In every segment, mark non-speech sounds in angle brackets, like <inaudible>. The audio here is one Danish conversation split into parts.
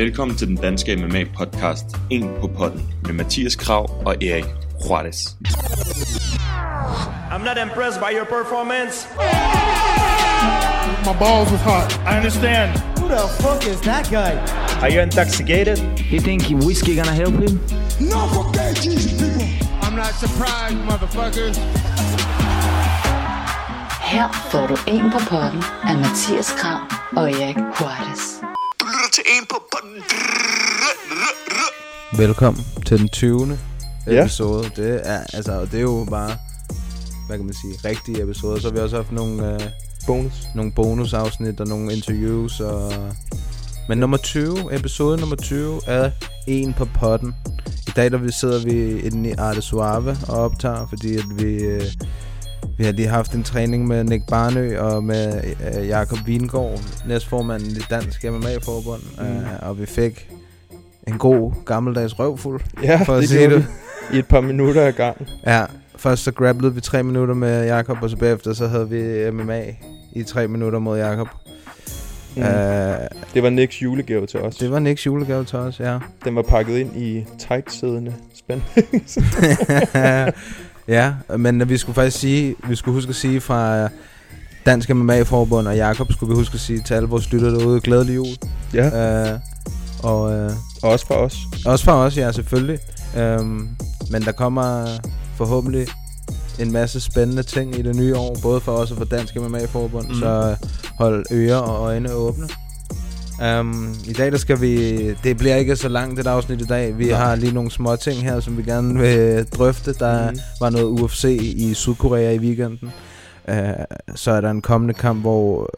Velkommen til den danske MMA podcast, En på potten, med Mathias Krav og Erik Juarez. I'm not impressed by your performance. My balls was hot. I understand. Who the fuck is that guy? Are you intoxicated? You think whiskey gonna help him? No for gay Jesus people. I'm not surprised, motherfuckers. Her får du en på potten af Mathias Kram og Erik Juarez. En på. Velkommen til den 20. Ja. episode. Det er, altså, det er jo bare, hvad kan man sige, rigtige episoder. Så har vi også haft nogle, øh, Bonus. nogle bonusafsnit og nogle interviews. Og... Men nummer 20, episode nummer 20 er en på potten. I dag der vi sidder vi inde i Arte Suave og optager, fordi at vi, øh, vi har lige haft en træning med Nick Barnø og med øh, Jakob Vingård, næstformanden i Dansk MMA-forbund. Mm. Øh, og vi fik en god gammeldags røvfuld, Ja, for at det sige det. I et par minutter ad gang. Ja, først så grapplede vi tre minutter med Jakob og så bagefter så havde vi MMA i tre minutter mod Jakob. Mm. Uh, Det var Nicks julegave til os. det var Nicks julegave til os, ja. Den var pakket ind i tight-siddende spand. <laughs> ja, men vi skulle faktisk sige, vi skulle huske at sige fra Dansk MMA-forbund og Jakob skulle vi huske at sige til alle vores lytter derude, glædelig jul. ja, Uh, og og også for os. Også for os, ja, selvfølgelig. Øhm, men der kommer forhåbentlig en masse spændende ting i det nye år, både for os og for Dansk MMA-forbund, Mhm. mm. så hold ører og øjne åbne. Um, I dag der skal vi, det bliver ikke så langt et afsnit i dag, vi Nej. har lige nogle små ting her, som vi gerne vil drøfte. Der Mhm. var noget UFC i Sydkorea i weekenden. Uh, så er der en kommende kamp, hvor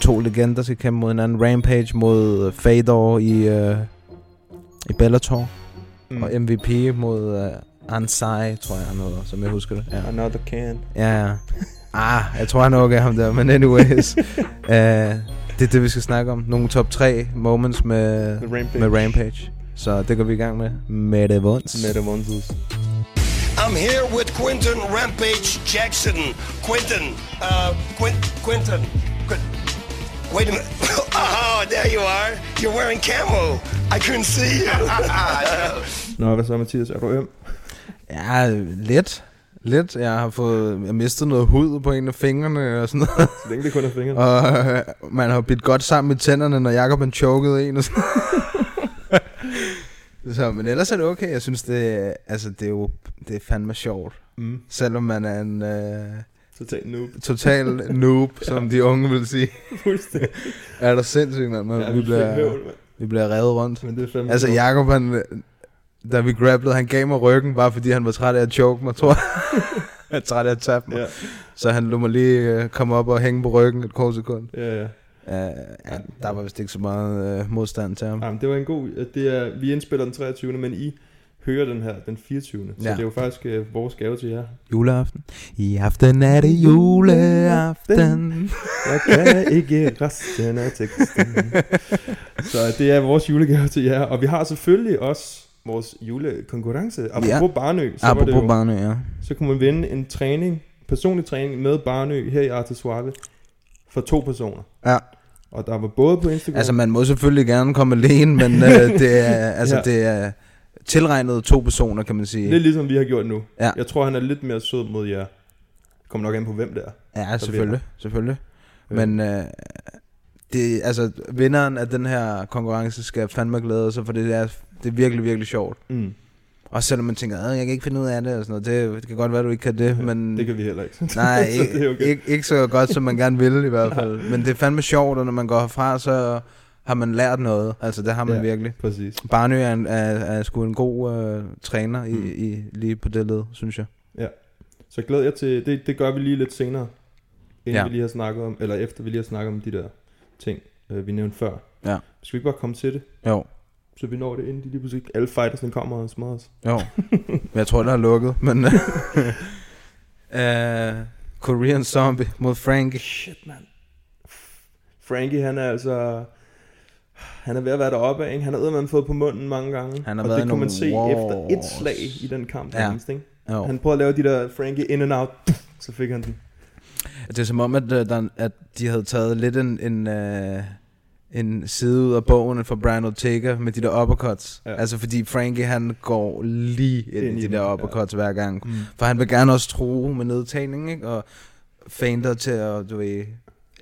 to legender skal kæmpe mod hinanden. Rampage mod Fedor i, uh, i Bellator. Mm. Og MVP mod uh, Ansai, tror jeg han hedder, som jeg husker det. Ja, Another can. ja. ja. Ah, jeg tror han er okay ham der, men anyways. uh, <laughs> det er det, vi skal snakke om. Nogle top 3 moments med, Med Rampage. med Rampage. Så det går vi i gang med. Med det vunds. Med det Monzus. I'm here with Quinton Rampage Jackson. Quinton, uh, Quint, Quinton. Quint, wait a minute. oh, <coughs> there you are. You're wearing camo. I couldn't see you. <laughs> <laughs> Nå, hvad så, Mathias? Er du øm? Ja, lidt. Lidt. Jeg har fået jeg har mistet noget hud på en af fingrene og sådan noget. Så længe det kun er fingrene. Og øh, man har bidt godt sammen med tænderne, når Jacob han chokede en og sådan <laughs> Så, men ellers er det okay. Jeg synes, det, altså, det er jo det er fandme sjovt. Mm. Selvom man er en øh, Total noob. total noob, <laughs> som de unge vil sige. Fuldstændig. Er der sindssygt, mand. Man, Ja, vi, bliver, høvl, vi bliver revet rundt. Men det er Altså. Jacob, han, da vi grapplede, han gav mig ryggen, bare fordi han var træt af at choke mig, tror jeg. <laughs> han er træt af at tabe mig. Ja, Så han lå mig lige øh, komme op og hænge på ryggen et kort sekund. ja, ja. Uh, ja, der var vist ikke så meget uh, modstand til ham. Jamen, det var en god... Det er, vi indspiller den 23. Men I hører den her den 24. Så Ja. det er jo faktisk uh, vores gave til jer. Juleaften. I aften er det juleaften. Jeg kan ikke resten af teksten. <laughs> så det er vores julegave til jer. Og vi har selvfølgelig også vores julekonkurrence. Apropos Ja. Barnø, så, var det Apropos jo, Barnø, ja. så kunne man vinde en træning, personlig træning med Barnø her i Arte Suave for to personer. Ja. Og der var både på Instagram... Altså, man må selvfølgelig gerne komme alene, men uh, <laughs> det er, altså, Ja. det er tilregnet to personer, kan man sige. Lidt ligesom vi har gjort nu. Ja. Jeg tror, han er lidt mere sød mod jer. Kommer nok an på, hvem det er. Ja, selvfølgelig. selvfølgelig. Ja. Men uh, det, altså, vinderen af den her konkurrence skal fandme glæde sig, for det er, det er virkelig, virkelig sjovt. Mm. Også selvom man tænker, jeg kan ikke finde ud af det, og sådan noget. Det, det kan godt være, du ikke kan det, men... Det kan vi heller ikke. <laughs> Nej, <laughs> Så ikke, er okay. ikke, ikke så godt, som man gerne vil i hvert fald. Men det er fandme sjovt, og når man går herfra, så har man lært noget. Altså, det har man Ja. ja. virkelig. Præcis. Barnø er, en, er, er sgu en god øh, træner i, Mm. i, lige på det led, synes jeg. Så glæder jeg til, det, det gør vi lige lidt senere, inden Ja. ja. vi lige har snakket om, eller efter vi lige har snakket om de der ting, øh, vi nævnte før. Ja. Skal vi ikke bare komme til det, Jo, så vi når det, inden de lige pludselig, alle fighters den kommer og smadrer os. jo. Men jeg tror, der er lukket, men... uh, Korean Zombie mod Frank. Shit, man. Frankie, han er altså... Han er ved at være deroppe, af, ikke? Han har eddermame fået på munden mange gange. Han har og været det kunne man se wars. efter et slag i den kamp. Ja. Ja. ikke? Jo. Han prøvede at lave de der Frankie in and out, så fik han den. Det er som om, at, øh, der, at de havde taget lidt en, en, øh, en side ud af bogen for Brian Ortega med de der uppercuts. Ja. Altså fordi Frankie han går lige ind, Ind i de der uppercuts ja. hver gang. Mm. For han vil gerne også tro med nedtagning, ikke? Og feinter til at, du ved,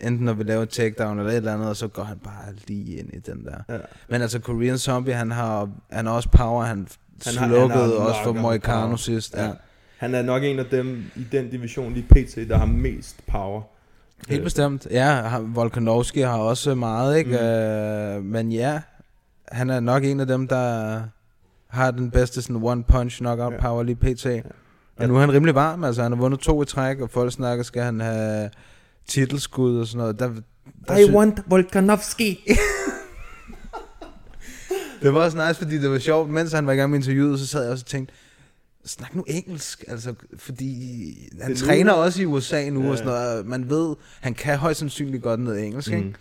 enten når vi laver et takedown eller et eller andet, og så går han bare lige ind i den der. Ja. Men altså Korean Zombie, han har, han har også power, han, han Han har- slukkede han har også for Moicano sidst. Ja. Ja. Han er nok en af dem i den division lige pt, der har mest power. Helt bestemt. Ja, Volkanovski har også meget, ikke? Mm. Øh, men ja, han er nok en af dem, der har den bedste sådan one punch knockout Ja. power lige pt. Og Ja. nu er han rimelig varm, altså han har vundet to i træk, og folk snakker, skal han have titelskud og sådan noget. Der, der sy- want Volkanovski. <laughs> det var også nice, fordi det var sjovt, mens han var i gang med interviewet, så sad jeg også og tænkte, snak nu engelsk, altså, fordi han Det er nu, træner ja. også i USA nu Ja, og sådan noget, og man ved, han kan højst sandsynligt godt noget engelsk, ikke? Mm.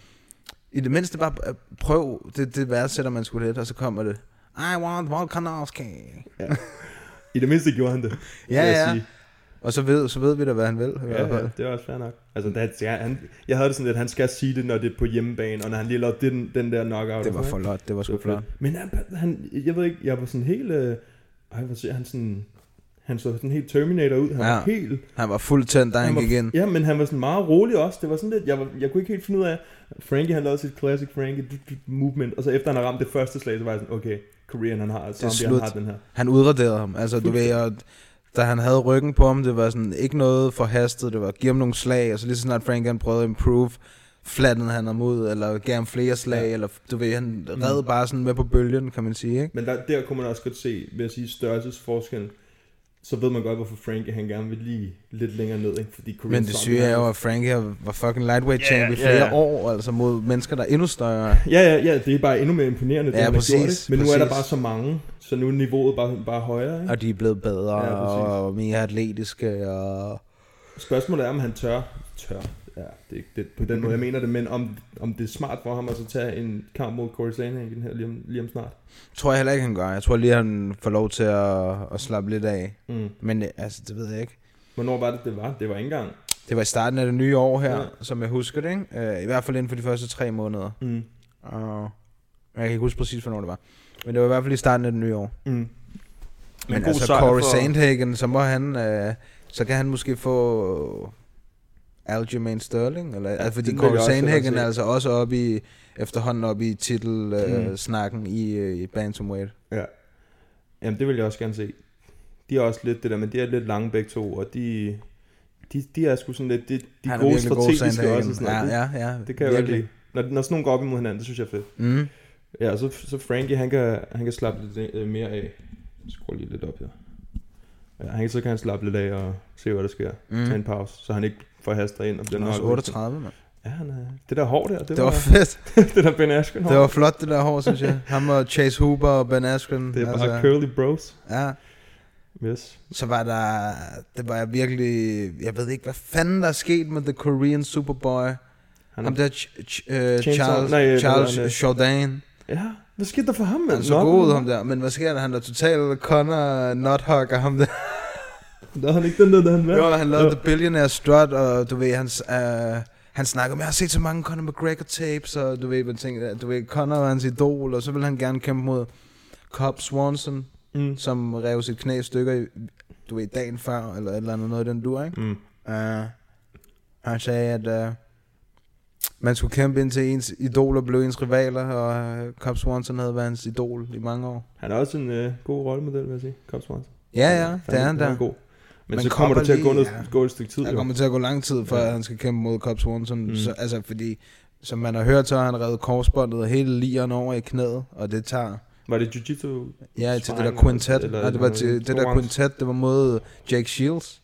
I det mindste bare øh, prøv, det, det værdsætter man skulle lidt, og så kommer det, I want Volkanovski. I det mindste gjorde han det. Ja, ja. sige. Og så ved, så ved vi da, hvad han vil. I hvert Ja, fald. ja, det er også fair nok. Altså, det, ja, han, jeg havde det sådan at han skal sige det, når det er på hjemmebane, og når han lige lavede den, den der knockout. Det var for ikke? lot, det var sgu flot. Men han, han, jeg ved ikke, jeg var sådan helt... Øh, ej, hvor ser han sådan... Han så sådan helt Terminator ud. Han Ja. var helt... Han var fuldt tændt, da han, var, gik ind. Ja, men han var sådan meget rolig også. Det var sådan lidt... Jeg, var, jeg kunne ikke helt finde ud af... Frankie, han lavede sit classic Frankie movement, og så efter han har ramt det første slag, så var jeg sådan, okay, Korean, han har, er zombie, slut. han har den her. Han udraderede ham. Altså, du ved, og da han havde ryggen på ham, det var sådan ikke noget forhastet. Det var give ham nogle slag, og så lige så snart Frank han prøvede at improve, flattede han ham ud, eller gav ham flere slag, Ja. eller du ved, han red bare sådan med på bølgen, kan man sige, ikke? Men der, der kunne man også godt se, ved at sige størrelsesforskellen, så ved man godt, hvorfor Frankie han gerne vil lige lidt længere ned, ikke? Fordi Korean Men det syge er jo, at Frankie var fucking lightweight Ja, champ i flere ja. år, altså mod mennesker, der er endnu større. Ja, ja, ja, det er bare endnu mere imponerende, det Ja, gjort, præcis, ikke? Men nu er der præcis. bare så mange, så nu er niveauet bare, bare højere, ikke? Og de er blevet bedre, Ja, ja, præcis. og mere atletiske, og... Spørgsmålet er, om han tør, tør, ja, det er ikke det, på den måde, jeg mener det, men om, om det er smart for ham at så tage en kamp mod Corey Sandhagen her lige om, lige om snart. Tror jeg heller ikke, han gør. Jeg tror lige, han får lov til at, at slappe lidt af. Mm. Men øh, altså, det ved jeg ikke. Hvornår var det, det var? Det var ikke engang. Det var i starten af det nye år her, Ja. som jeg husker det, ikke? Uh, I hvert fald inden for de første tre måneder. Mm. Og jeg kan ikke huske præcis, hvornår det var. Men det var i hvert fald i starten af det nye år. Mm. Men, god altså, Corey for- Sandhagen, så må han... Uh, så kan han måske få Aljamain Sterling, eller, ja, altså, fordi Corey Sandhagen er altså også oppe i, efterhånden oppe i titelsnakken Mm. snakken i, uh, i Bantamweight. Ja. Jamen, det vil jeg også gerne se. De er også lidt det der, men de er lidt lange begge to, og de, de, de er sgu sådan lidt, de, de Han gode god, strategiske også. og Sådan ja, ja, ja, det, det kan jeg godt lide. Når, når sådan nogle går op imod hinanden, det synes jeg er fedt. Mm. Ja, så, så Frankie, han kan, han kan slappe lidt øh, mere af. Skru lige lidt op her. Ja, han, så kan han slappe lidt af og se, hvad der sker. Mm. Tage en pause, så han ikke får haster ind og bliver Han er også nok- 38, mand. Ja, han er, det der hår der, det, Det var fedt. <laughs> det der Ben Askren hår. Det var flot, det der hår, synes jeg. Ham og Chase Hooper og Ben Askren. det er bare altså, curly bros. Ja, Yes. så var der... Det var jeg virkelig... Jeg ved ikke, hvad fanden der er sket med The Korean Superboy. Han Ham der Ch- Ch- øh, Chainsaw- Charles, nej, Charles øh? Jordan. Ja, hvad skete der for ham, mand? Han så god ud, ham der. Men hvad sker der? Han er totalt Connor Nuthugger, ham der. <laughs> Der er han ikke den der, der han vandt. Jo, han lavede The Billionaire Strut, og du ved, hans... Uh, han snakker om, jeg har set så mange Conor McGregor tapes, og du ved, man tænker, du ved, Conor var hans idol, og så vil han gerne kæmpe mod Cobb Swanson, Mm. som rev sit knæ i stykker, i, du ved, dagen før, eller et eller andet noget den dur, ikke? Mm. Uh, han sagde, at uh, man skulle kæmpe indtil ens idoler blev ens rivaler, og uh, Cobb Swanson havde været hans idol i mange år. Han er også en øh, god rollemodel, vil jeg sige. Cobb Swanson. Ja, ja, det er han der. god. Men, Men så kommer der til at gå, noget, ja. gå et stykke tid. Der kommer til at gå lang tid, før Ja. han skal kæmpe mod Cobb Swanson. Mm. Så, altså, fordi, som man har hørt, så har han revet korsbåndet og hele lieren over i knæet, og det tager... Var det jiu-jitsu? Ja, til det der quintet. eller- Nej, det var til det der quintet, det var mod Jake Shields.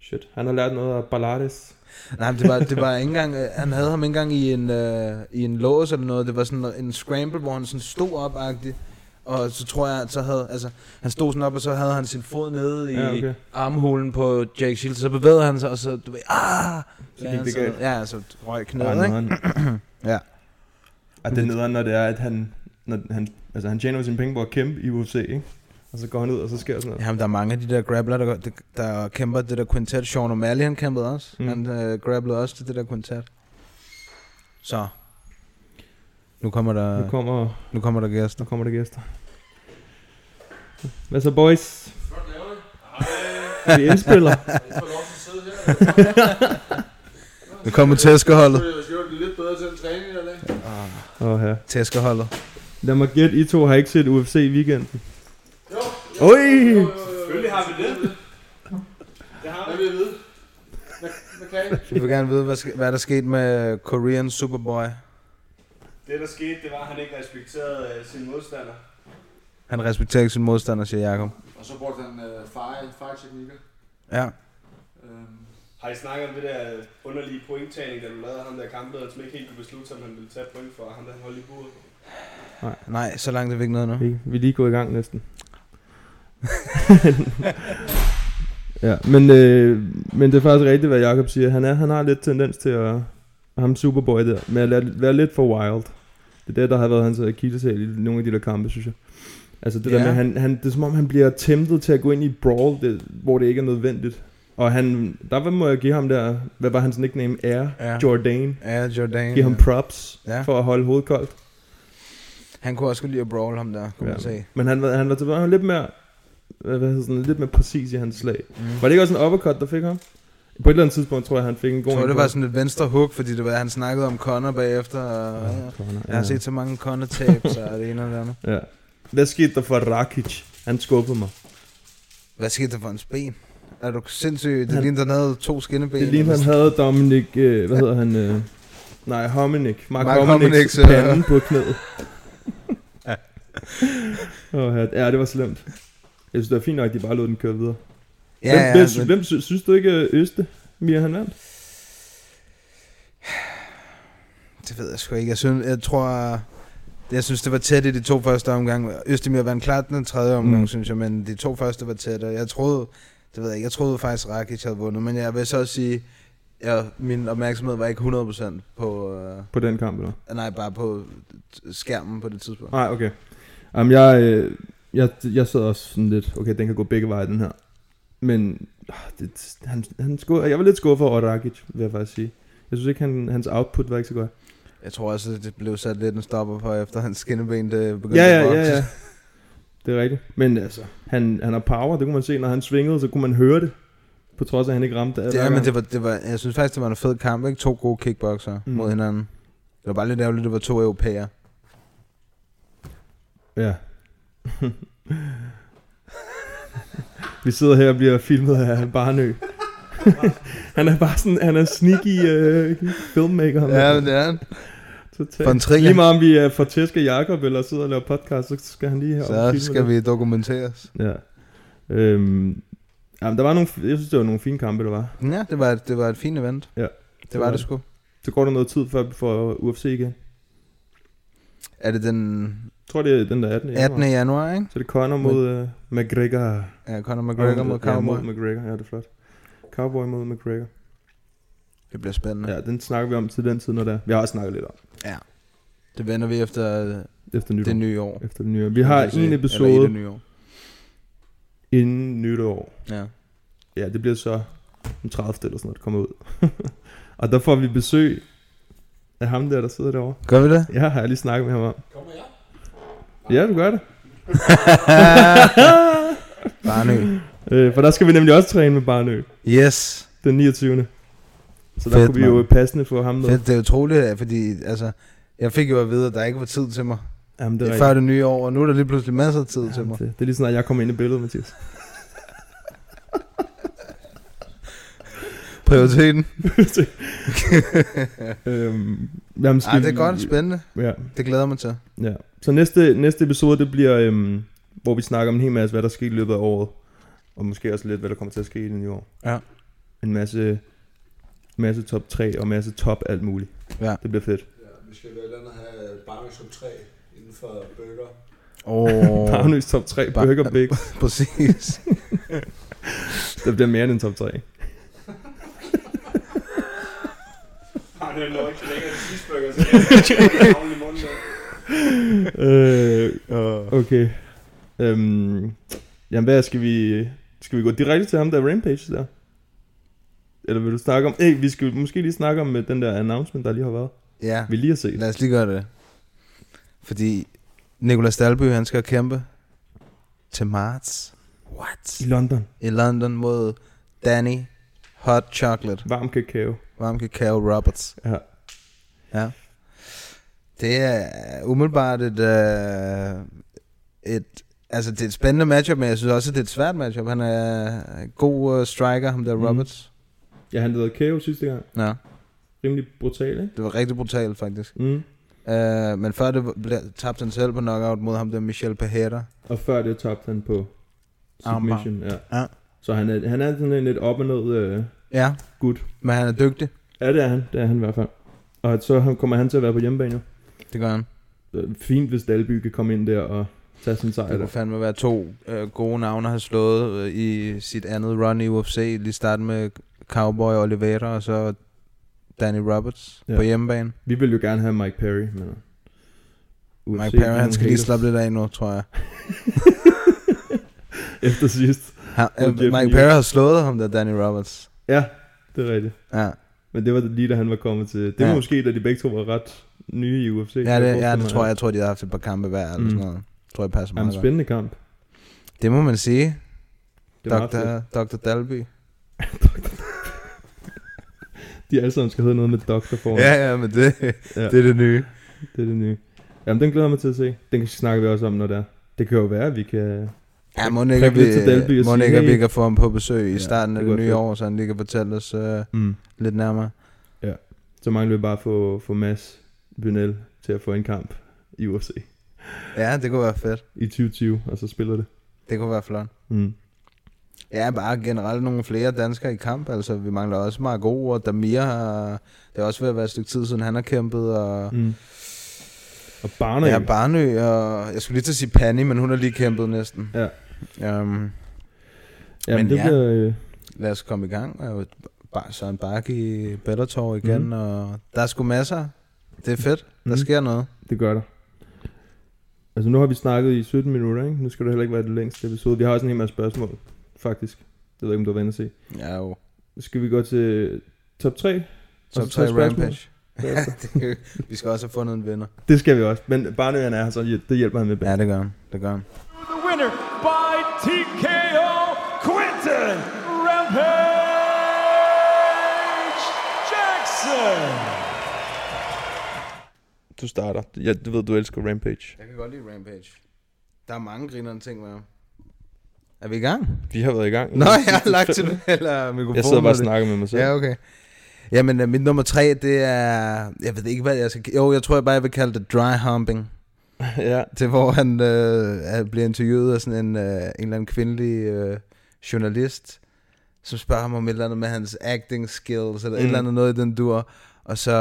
Shit. Han har lært noget af Balades. Nej, men det var, det var ikke engang, øh, han havde ham ikke engang i en, øh, i en lås eller noget. Det var sådan en scramble, hvor han sådan stod op -agtigt. Og så tror jeg, at så havde, altså, han stod sådan op, og så havde han sin fod nede i Ja, ja, okay. armhulen på Jake Shields. Så bevægede han sig, og så, du ved, ah! Så gik det galt. Ja, så røg knæet, ikke? <clears throat> Ja. Ej, det er nederen, når det er, at han, når han, altså han tjener jo sine penge på at kæmpe i UFC, ikke? Og så går han ud, og så sker sådan noget. Jamen, der er mange af de der grappler, der, der, der kæmper det der quintet. Sean O'Malley, han kæmpede også. Mm. Han øh, grapplede også til det der quintet. Så. Nu kommer der, Nu kommer, nu kommer der gæster. nu kommer der gæster. Hvad så, boys? Vi indspiller. <laughs> <laughs> Nu kommer tæskeholdet. lidt bedre til en træning, eller Åh, ja. Tæskeholdet. Lad mig gætte, I to har ikke set UFC i weekenden. Oj! Selvfølgelig har vi det. Det har Hvad vi. vil jeg vide? Hvad, I? Vi vil gerne vide, hvad, hvad der skete med Korean Superboy. Det der skete, det var, at han ikke respekterede uh, sin modstander. Han respekterer ikke sin modstander, siger Jacob. Og så brugte han øh, feje, feje-teknikker. Ja. Øhm, Har I snakket om det der underlige pointtagning, da du lavede ham der kampleder, som ikke helt kunne beslutte sig, om han ville tage point for ham, der han holdt i buret? Nej, så langt er vi ikke noget nu. Vi, vi er lige gået i gang næsten. <laughs> ja, men, øh, men det er faktisk rigtigt, hvad Jakob siger. Han, er, han har lidt tendens til at, ham Superboy der, med at lade, være lidt for wild. Det er det, der har været hans akilleshæl i nogle af de der kampe, synes jeg. Altså det Ja. der med, han, han, det er som om, han bliver temptet til at gå ind i brawl, det, hvor det ikke er nødvendigt. Og han, der må jeg give ham der, hvad var hans nickname? Air Ja. Jordan. Ja, Jordan. Give ham props Ja. for at holde hovedet koldt. Han kunne også godt lide at brawl ham der, kunne man se. Men han var, han var, han var lidt mere, hvad hedder sådan, lidt mere præcis i hans slag. Mm. Var det ikke også en uppercut, der fik ham? På et eller andet tidspunkt tror jeg, han fik en god Jeg tror, det var sådan et venstre hook, fordi det var, han snakkede om Connor bagefter. Og, ja. Connor, Jeg har set så mange Connor-tabs, og det ene og det andet. Ja. Hvad skete der for Rakic? Han skubbede mig. Hvad skete der for hans ben? Er du sindssyg? Det Han- lignede, han havde to skinneben. Det lignede, han havde Dominic, øh, hvad hedder han? Øh, nej, Hominic. Mark, Mark øh, pande på knæet. <laughs> oh, ja, ja, det var slemt. Jeg synes, det var fint nok, at de bare lod den køre videre. Ja, hvem, ja, hvem, men- hvem, sy- synes du ikke, at Øste, Mia, han vandt? Det ved jeg sgu ikke. Jeg, synes, jeg tror... Jeg synes, det var tæt i de to første omgange. Østemir vandt klart den tredje omgang, Mm. mm. synes jeg, men de to første var tæt, og jeg troede, det ved jeg ikke, jeg troede faktisk, Rakic havde vundet, men jeg vil så også sige, ja, min opmærksomhed var ikke 100% på, øh, På den kamp, eller? nej, bare på skærmen på det tidspunkt. Nej, okay. Jamen, jeg, øh, jeg, jeg sad også sådan lidt, okay, den kan gå begge veje, den her. Men ah, det, han, han skuff, jeg var lidt skuffet over Rakic, vil jeg faktisk sige. Jeg synes ikke, han, hans output var ikke så godt. Jeg tror også, at det blev sat lidt en stopper på, efter hans skinneben det begyndte Ja, at ja, vokse. ja, ja. Det er rigtigt. Men altså, han, han har power, det kunne man se, når han svingede, så kunne man høre det. På trods af, at han ikke ramte det. Ja, men det var, det var, jeg synes faktisk, det var en fed kamp, ikke? To gode kickboxer Mm. mod hinanden. Det var bare lidt ærgerligt, det var to europæer. Ja. Vi sidder her og bliver filmet af Barnø. han er bare sådan, han er sneaky uh, filmmaker. Ja, men det er han. Totalt. For en trigger. Lige meget om vi er for Tæske Jakob eller sidder og laver podcast, så skal han lige her Så skal vi dokumenteres. Ja. Øhm, jamen, der var nogle, jeg synes, det var nogle fine kampe, der var. Ja, det var, det var et fint event. Ja. Det var det sgu. Så går der noget tid før vi får UFC igen. Er det den Jeg tror, det er den der 18. 18. januar, ikke? Så det er Conor mod uh, McGregor. Ja, Conor McGregor mod Ja, Cowboy. mod McGregor, ja, det er flot. Cowboy mod McGregor. Det bliver spændende. Ja, den snakker vi om til den tid, når det er. Vi har også snakket lidt om Det vender vi efter efter nytår. det nye år. Efter det nye år. Vi har Kan sige. en Eller i episode det nye år. inden nytår. Ja. Ja, det bliver så den 30. eller sådan noget, der kommer ud. <laughs> og der får vi besøg af ham der, der sidder derovre. Gør vi det? Ja, har jeg lige snakket med ham om. kommer jeg? Ja, du gør det. <laughs> Barnø. Øh, for der skal vi nemlig også træne med Barnø Yes. den 29. Så der Fedt, kunne vi jo mand. passende få ham med. Fedt, det er utroligt, fordi altså, jeg fik jo at vide, at der ikke var tid til mig. Jamen, det Det er er før det nye år, og nu er der lige pludselig masser af tid til Jamen, mig. det, det er lige sådan, at jeg kommer ind i billedet, Mathias. <laughs> Prioriteten. <laughs> øhm, jamen, Ej, det er godt, spændende. Ja, Det glæder mig til. ja. Så næste, næste episode, det bliver, øhm, hvor vi snakker om en hel masse, hvad der skete i løbet af året. Og måske også lidt, hvad der kommer til at ske i det nye år. Ja. En masse, masse top 3 og masse top alt muligt. Ja. Det bliver fedt. Ja, vi skal vel andet have Barnø som 3 inden for burger. Åh, <laughs> Oh. Parnøs top 3 Bar- Burger <laughs> Big. præcis. <laughs> Det bliver mere end en top 3. Har det nok ikke længere en cheeseburger, så jeg har i munden. Øh, okay. Øhm, jamen, hvad skal vi... Skal vi gå direkte til ham, der er Rampage der? Eller vil du snakke om... Hey, vi skal måske lige snakke om øh, den der announcement, der lige har været. Ja, Vi lige har set. lad os lige gøre det. Fordi Nicolas Dalby, han skal kæmpe til marts. What? I London. I London mod Danny Hot Chocolate. Varm kakao. Varm Cacao Roberts. Ja. Ja. Det er umiddelbart et, øh, et, altså det er et spændende matchup, men jeg synes også, at det er et svært matchup. Han er en god uh, striker, ham der Mhm. Roberts. Ja, han lavede KO sidste gang. Ja, Rimelig brutal, ikke? det var rigtig brutalt faktisk. Mm. Uh, men før det blev, tabte han selv på knockout mod ham der Michel Pereira. Og før det tabte han på Armbar. submission. Ja. Ja. Så han er, han er sådan en lidt op og ned øh, Ja, gut. men han er dygtig. Ja, det er han. Det er han i hvert fald. Og så kommer han til at være på hjemmebane jo. Det gør han. Øh, Fint, hvis Dalby kan komme ind der og tage sin sejr. Det kunne fandme være to øh, gode navne have slået øh, i sit andet run i UFC. Lige starte med Cowboy Oliveira og så Danny Roberts Ja. på hjemmebane. Vi vil jo gerne have Mike Perry, men... UFC Mike Perry, har han skal lige slappe lidt af nu, tror jeg. <laughs> Efter sidst. Han, øh, Mike. Perry har slået ham der, Danny Roberts. Ja, det er rigtigt. Ja, Men det var lige da han var kommet til... Det var Ja. måske da de begge to var ret nye i UFC. ja, det, ja det tror jeg. Jeg tror, de har haft et par kampe hver, eller Mm. sådan noget. Jeg tror, jeg passer Ja, en meget spændende kamp. Det må man sige. Det fedt. Dr. Dr. Dalby. <laughs> De alle sammen skal hedde noget med doktor foran. Ja, ja, men det, Ja. det er det nye. Det er det nye. Jamen, den glæder jeg mig til at se. Den snakker vi også om, når det er. Det kan jo være, at vi kan... Ja, må ikke, vi, Dalby må ikke, at vi hey. kan få ham på besøg i Ja, starten af det det, nye være år, så han lige kan fortælle os uh, Mm. lidt nærmere. Så mangler vi bare at få, få Mads Bynel til at få en kamp i UFC Ja, det kunne være fedt. i 2020, og så spiller det. Det kunne være flot. Mm. Ja, bare generelt nogle flere danskere i kamp. Altså, vi mangler også Margot og Damir. Har, det er også ved at være et stykke tid siden, han har kæmpet. Og, Mm. Og Barner, ja, Barnø, og jeg skulle lige til at sige Panny, men hun har lige kæmpet næsten. Ja. Um, Jamen, men det ja. bliver... Øh, lad os komme i gang. Søren Bakke i Bellator igen, mm. og der er sgu masser. Det er fedt. Der Mhm. sker noget. det gør der. Altså, nu har vi snakket i 17 minutter, ikke? Nu skal det heller ikke være det længste episode. Vi har også en hel masse spørgsmål, faktisk. Jeg ved ikke, om du har været inde at se. Ja, jo. Skal vi gå til top 3? Top så tage 3 spørgsmål? Rampage. Ja, <laughs> det, vi skal også have fundet en vinder. Det skal vi også. Men Barnø, han er her, så det hjælper han med. Ja, det gør han. Det gør han. The winner by TKO, Du starter. Jeg, du ved, du elsker Rampage. Jeg kan godt lide Rampage. Der er mange grinerende ting med. Er vi i gang? Vi har været i gang. Nå, jeg har lagt til eller mikrofonen. Jeg sidder bare og snakker med mig selv. Ja, okay. Jamen, uh, mit nummer tre, det er... Jeg ved ikke, hvad jeg skal... Jo, jeg tror jeg bare, jeg vil kalde det dry humping. <laughs> ja. Det hvor han øh, er- bliver interviewet af sådan en, øh, en eller anden kvindelig øh, journalist, som spørger ham om et eller andet med hans acting skills, eller mm. et eller andet noget i den dur. Og så,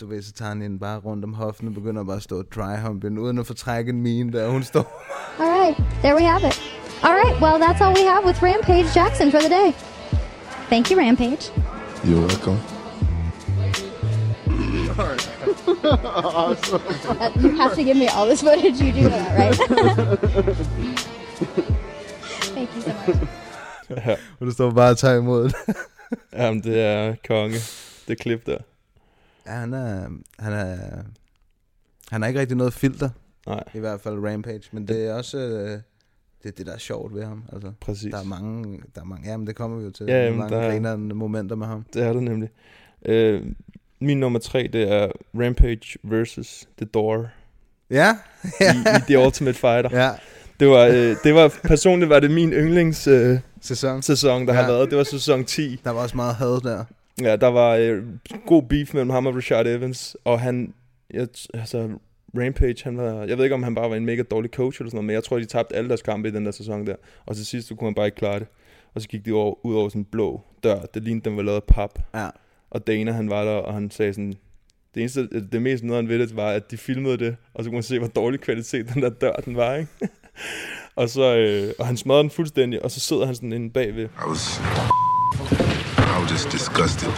du ved, så tager han hende bare rundt om hoften og begynder bare at stå og dry humping, uden at få trække en mine der. Hun står... <laughs> All right, there we have it. All right, well, that's all we have with Rampage Jackson for the day. Thank you, Rampage. You're welcome. Uh, you have to give me all this footage. You do that, right? <laughs> Thank you so much. ja. Og du står bare og tager imod det. Jamen, det er konge. Det klip der. Ja, han er, han er, han har ikke rigtig noget filter, Nej, i hvert fald Rampage, men det er også, øh, det er det, der er sjovt ved ham. Altså, præcis. der er mange, der er mange, jamen det kommer vi jo til, Ja, jamen, mange der er- momenter med ham. Det er det nemlig. Øh, min nummer tre, det er Rampage versus The Door <laughs> Ja, i, i The Ultimate Fighter. ja, Det var, øh, det var personligt var det min yndlings øh, sæson. sæson, der Ja. har været. Det var sæson 10. Der var også meget had der. Ja, der var øh, god beef mellem ham og Rashad Evans, og han, jeg, altså, Rampage, han var, jeg ved ikke, om han bare var en mega dårlig coach eller sådan noget, men jeg tror, de tabte alle deres kampe i den der sæson der, og til sidst, så kunne han bare ikke klare det. Og så gik de over, ud over sådan en blå dør, det lignede, den var lavet af pap. Ja. Og Dana, han var der, og han sagde sådan, det eneste, det mest nederen ved det, var, at de filmede det, og så kunne man se, hvor dårlig kvalitet den der dør, den var, ikke? <laughs> og så, øh, og han smadrede den fuldstændig, og så sidder han sådan inde bagved. I was. I was just disgusted.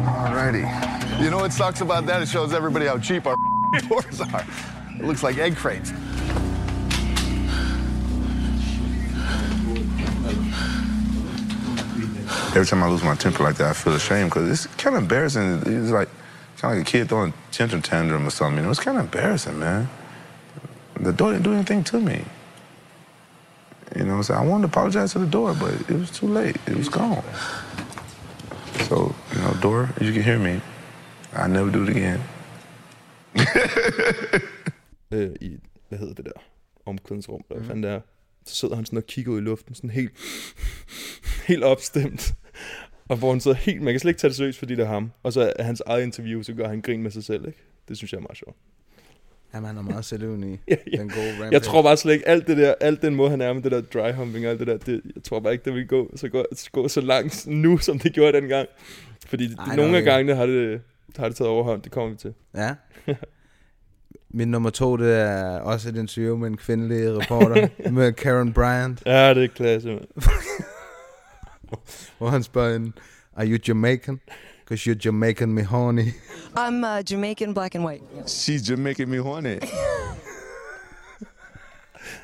Alrighty. You know what sucks about that? It shows everybody how cheap our <laughs> doors are. It looks like egg crates. every time I lose my temper like that, I feel ashamed because it's kind of embarrassing. It's like kind of like a kid throwing a tantrum tantrum or something. You know, it's kind of embarrassing, man. The door didn't do anything to me. You know, so I wanted to apologize to the door, but it was too late. It was gone. So, you know, door, you can hear me. I never do it again. <laughs> øh, i, hvad hedder det der, omklædningsrum, der mm. der, så sidder han sådan og kigger ud i luften, sådan helt, <laughs> helt opstemt. Og hvor han sidder helt, man kan slet ikke tage det seriøst, fordi det er ham. Og så er hans eget interview, så gør han grin med sig selv, ikke? Det synes jeg er meget sjovt. Jamen, han er meget selvøvende i <laughs> ja, ja. den gode rampage. Jeg tror bare slet ikke, alt det der, alt den måde, han er med det der dry humping og alt det der, det, jeg tror bare ikke, det vil gå så, gå, gå så langt <laughs> nu, som det gjorde dengang. Fordi Ej, nogle af gangene har det, har det taget overhånd, det kommer vi til. Ja. <laughs> Min nummer to, det er også et interview med en kvindelig reporter, med Karen Bryant. Ja, det er klasse, man. Hvor han spørger hende, are you Jamaican? Because you're Jamaican me horny. <laughs> I'm uh, Jamaican, black and white. She's Jamaican me horny. <laughs>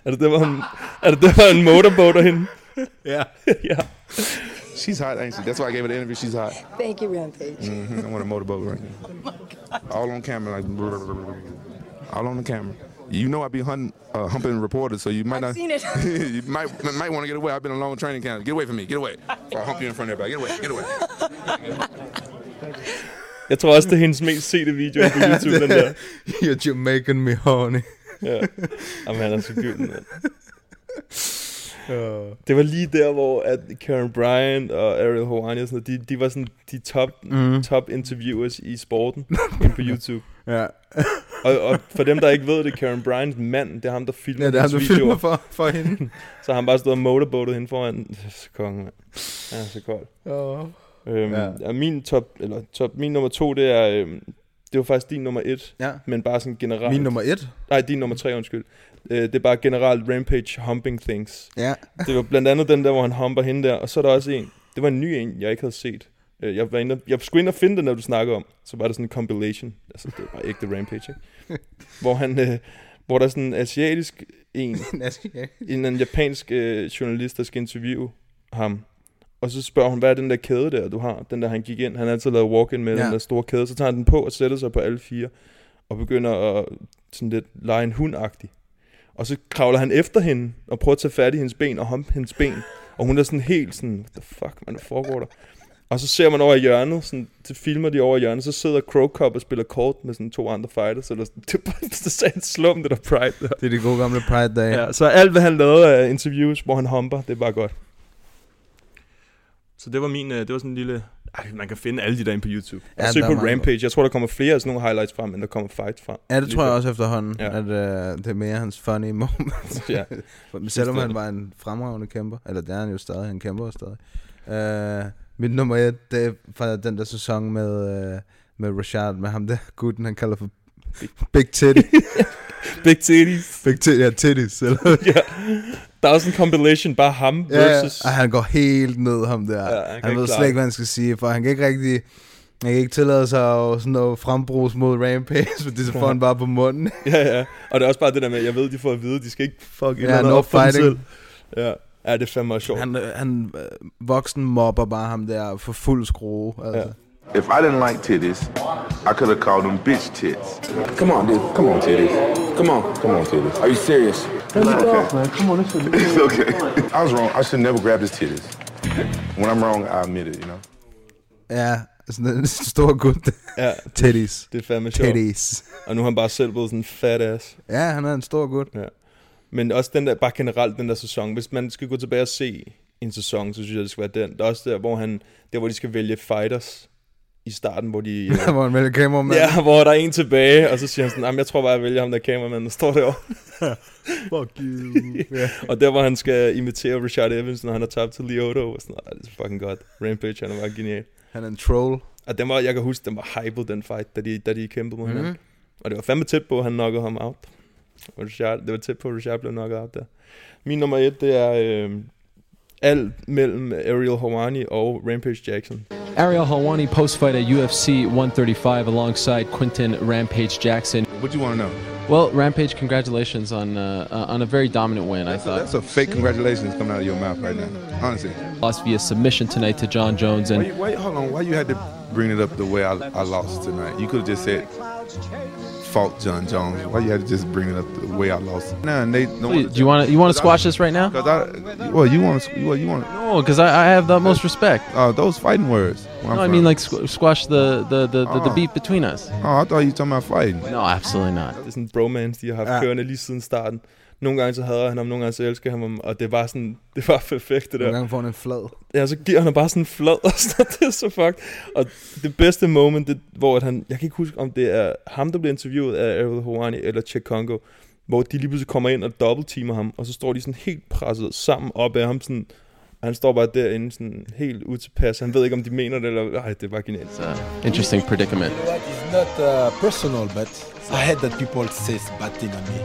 er det der, hvor han, er det der, hvor han motorboater hende? Ja. <laughs> ja. She's hot, ain't she? That's why I gave her the interview. She's hot. Thank you, Rampage. Mm-hmm. I want a motorboat right now. All on camera, like all on the camera. You know I be hunting, uh, humping reporters, so you might I've not. seen it. you might might want to get away. I've been a long training camp. Get away from me. Get away. I'll hump you in front of everybody. Get away. Get away. Jeg tror også, det er hendes mest sete video på <laughs> YouTube, den der. <laughs> You're Jamaican me horny. ja. Jamen, han er så gylden, mand. Det var lige der, hvor at Karen Bryant og Ariel Hawani og sådan noget, de, de var sådan de top, mm. top interviewers i sporten <laughs> inde på YouTube. ja. og, og for dem, der ikke ved det, Karen Bryants mand, det er ham, der filmer Ja, det er ham, der videoer. filmer for, for hende. så har han bare stået og motorboatet hende foran. Det er så konge, mand. Ja, så koldt. Oh. Øhm, Ja. ja. min top, eller top, min nummer to, det er, øhm, det var faktisk din nummer et, Ja. men bare sådan generelt. Min nummer et? Nej, din nummer tre, undskyld. Øh, det er bare generelt Rampage Humping Things. Ja. det var blandt andet den der, hvor han humper hende der, og så er der også en, det var en ny en, jeg ikke havde set. Øh, Jeg, var inde, jeg skulle ind og finde den, når du snakker om, så var det sådan en compilation, altså det var ægte Rampage, ikke? <laughs> hvor han, øh, hvor der er sådan en asiatisk en, En asiatisk? en, en japansk øh, journalist, der skal interviewe ham, og så spørger hun, hvad er den der kæde der, du har? Den der, han gik ind. Han har altid lavet walk-in med Ja. den der store kæde. Så tager han den på og sætter sig på alle fire. Og begynder at sådan lidt lege en hundagtig. Og så kravler han efter hende og prøver at tage fat i hendes ben og humpe hendes ben. Og hun er sådan helt sådan, what the fuck, man, hvad foregår der? Og så ser man over i hjørnet, sådan, så filmer de over i hjørnet, så sidder Crow Cop og spiller kort med sådan to andre fighters, eller sådan, <laughs> det er bare det er en slum, det der Pride der. Det er de gode gamle Pride-dage. Ja, så alt, hvad han lavede af interviews, hvor han humper, det er bare godt. Så det var min, øh, det var sådan en lille... Ej, man kan finde alle de der inde på YouTube. Ja, Ja, Søg på Rampage. Jeg tror, der kommer flere af sådan nogle highlights frem, end der kommer fights frem. Ja, det Lige tror jeg også efterhånden, Ja. at øh, det er mere hans funny <laughs> moments. Ja. <laughs> Selvom han var en fremragende kæmper, eller det er han jo stadig, han kæmper stadig. Øh, mit nummer et, det er fra den der sæson med, øh, med Rashad, med ham der gutten, han kalder for Big Titty. <laughs> Big Titties. Big Titty, ja, titties. Eller? ja. Der er også en compilation, bare ham Ja, versus... og han går helt ned, ham der. Ja, Ja, han han ved slet ikke, hvad han skal sige, for han kan ikke rigtig... Han kan ikke tillade sig at sådan noget frembrugs mod Rampage, <laughs> fordi så får han bare på munden. <laughs> ja, ja. Og det er også bare det der med, jeg ved, de får at vide, de skal ikke fuck Ja, ja, no op fighting. selv. Ja. ja, det er fandme sjovt. Han, øh, han øh, voksen mobber bare ham der for fuld skrue. Altså. If I didn't like titties, I could have called them bitch tits. Come on, dude. Come on, titties. Come on. Come on, titties. Are you serious? Turn it off, man. Come on, this is It's okay. I was wrong. I should never grab his titties. When I'm wrong, I admit it, you know? Ja, sådan en stor gut. Ja. <laughs> Titties. Det er fandme sjovt. Titties. Og nu er han bare selv blevet sådan en fat ass. Ja, han er en stor gut. Ja. Men også den der, bare generelt den der sæson. Hvis man skal gå tilbage og se en sæson, så synes jeg, det skal være den. Der er også der, hvor, han, der, hvor de skal vælge fighters i starten, hvor de... <laughs> øh, hvor han vælger kameramand. Ja, hvor der er en tilbage, og så siger han sådan, "Jamen, jeg tror bare, jeg vælger ham der kameramand, der står derovre. <laughs> Fuck you. <laughs> ja. Og der, hvor han skal imitere Richard Evans, når han har tabt til Lyoto, og sådan, "Ej, det er fucking godt. Rampage, han er bare genial. Han er en troll. Og den var, jeg kan huske, den var hyped, den fight, da de, da de kæmpede mod Mhm. hinanden. Og det var fandme tæt på, at han knockede ham out. Og Richard, det var tæt på, at Richard blev knocket out der. Min nummer et, det er øh, alt mellem Ariel Hawani og Rampage Jackson. Ariel Helwani post fight at UFC 135 alongside Quinton Rampage Jackson. What do you want to know? Well, Rampage, congratulations on uh, uh, on a very dominant win. I That's a, thought that's a fake congratulations coming out of your mouth right now. Honestly. lost via submission tonight to John Jones, Why, and you- why, hold on. Why you had to bring it up the way I, I lost tonight? You could have just said, "Fault John Jones." Why you had to just bring it up the way I lost? Nah, Nate. No Wait, do you want to you want to squash this right now? Because I, well, you want to, well, you want. No, because I, I have the most respect. Oh, those fighting words. I'm No, I mean like squ- squash the the, the, the, the Oh. beef between us. Oh, I thought you were talking about fighting. No, absolutely not. Det er sådan en bromance, de har haft Ja. ja. kørende lige siden starten. Nogle gange så hader han ham, nogle gange så elsker han ham, og det var sådan, <laughs> det var perfekt det der. Nogle gange får han en flad. Ja, så giver han bare sådan en flad, <laughs> og sådan, det er så fucked. Og det bedste moment, det, hvor at han, jeg kan ikke huske, om det er ham, der bliver interviewet af Errol Houani eller Che Congo, hvor de lige pludselig kommer ind og dobbeltteamer ham, og så står de sådan helt presset sammen op af ham, sådan, og han står bare derinde sådan helt utilpas. Han ved ikke, om de mener det, eller ej, det var genialt. Uh, interesting predicament. It's not uh, personal, but I had that people say bad thing on me.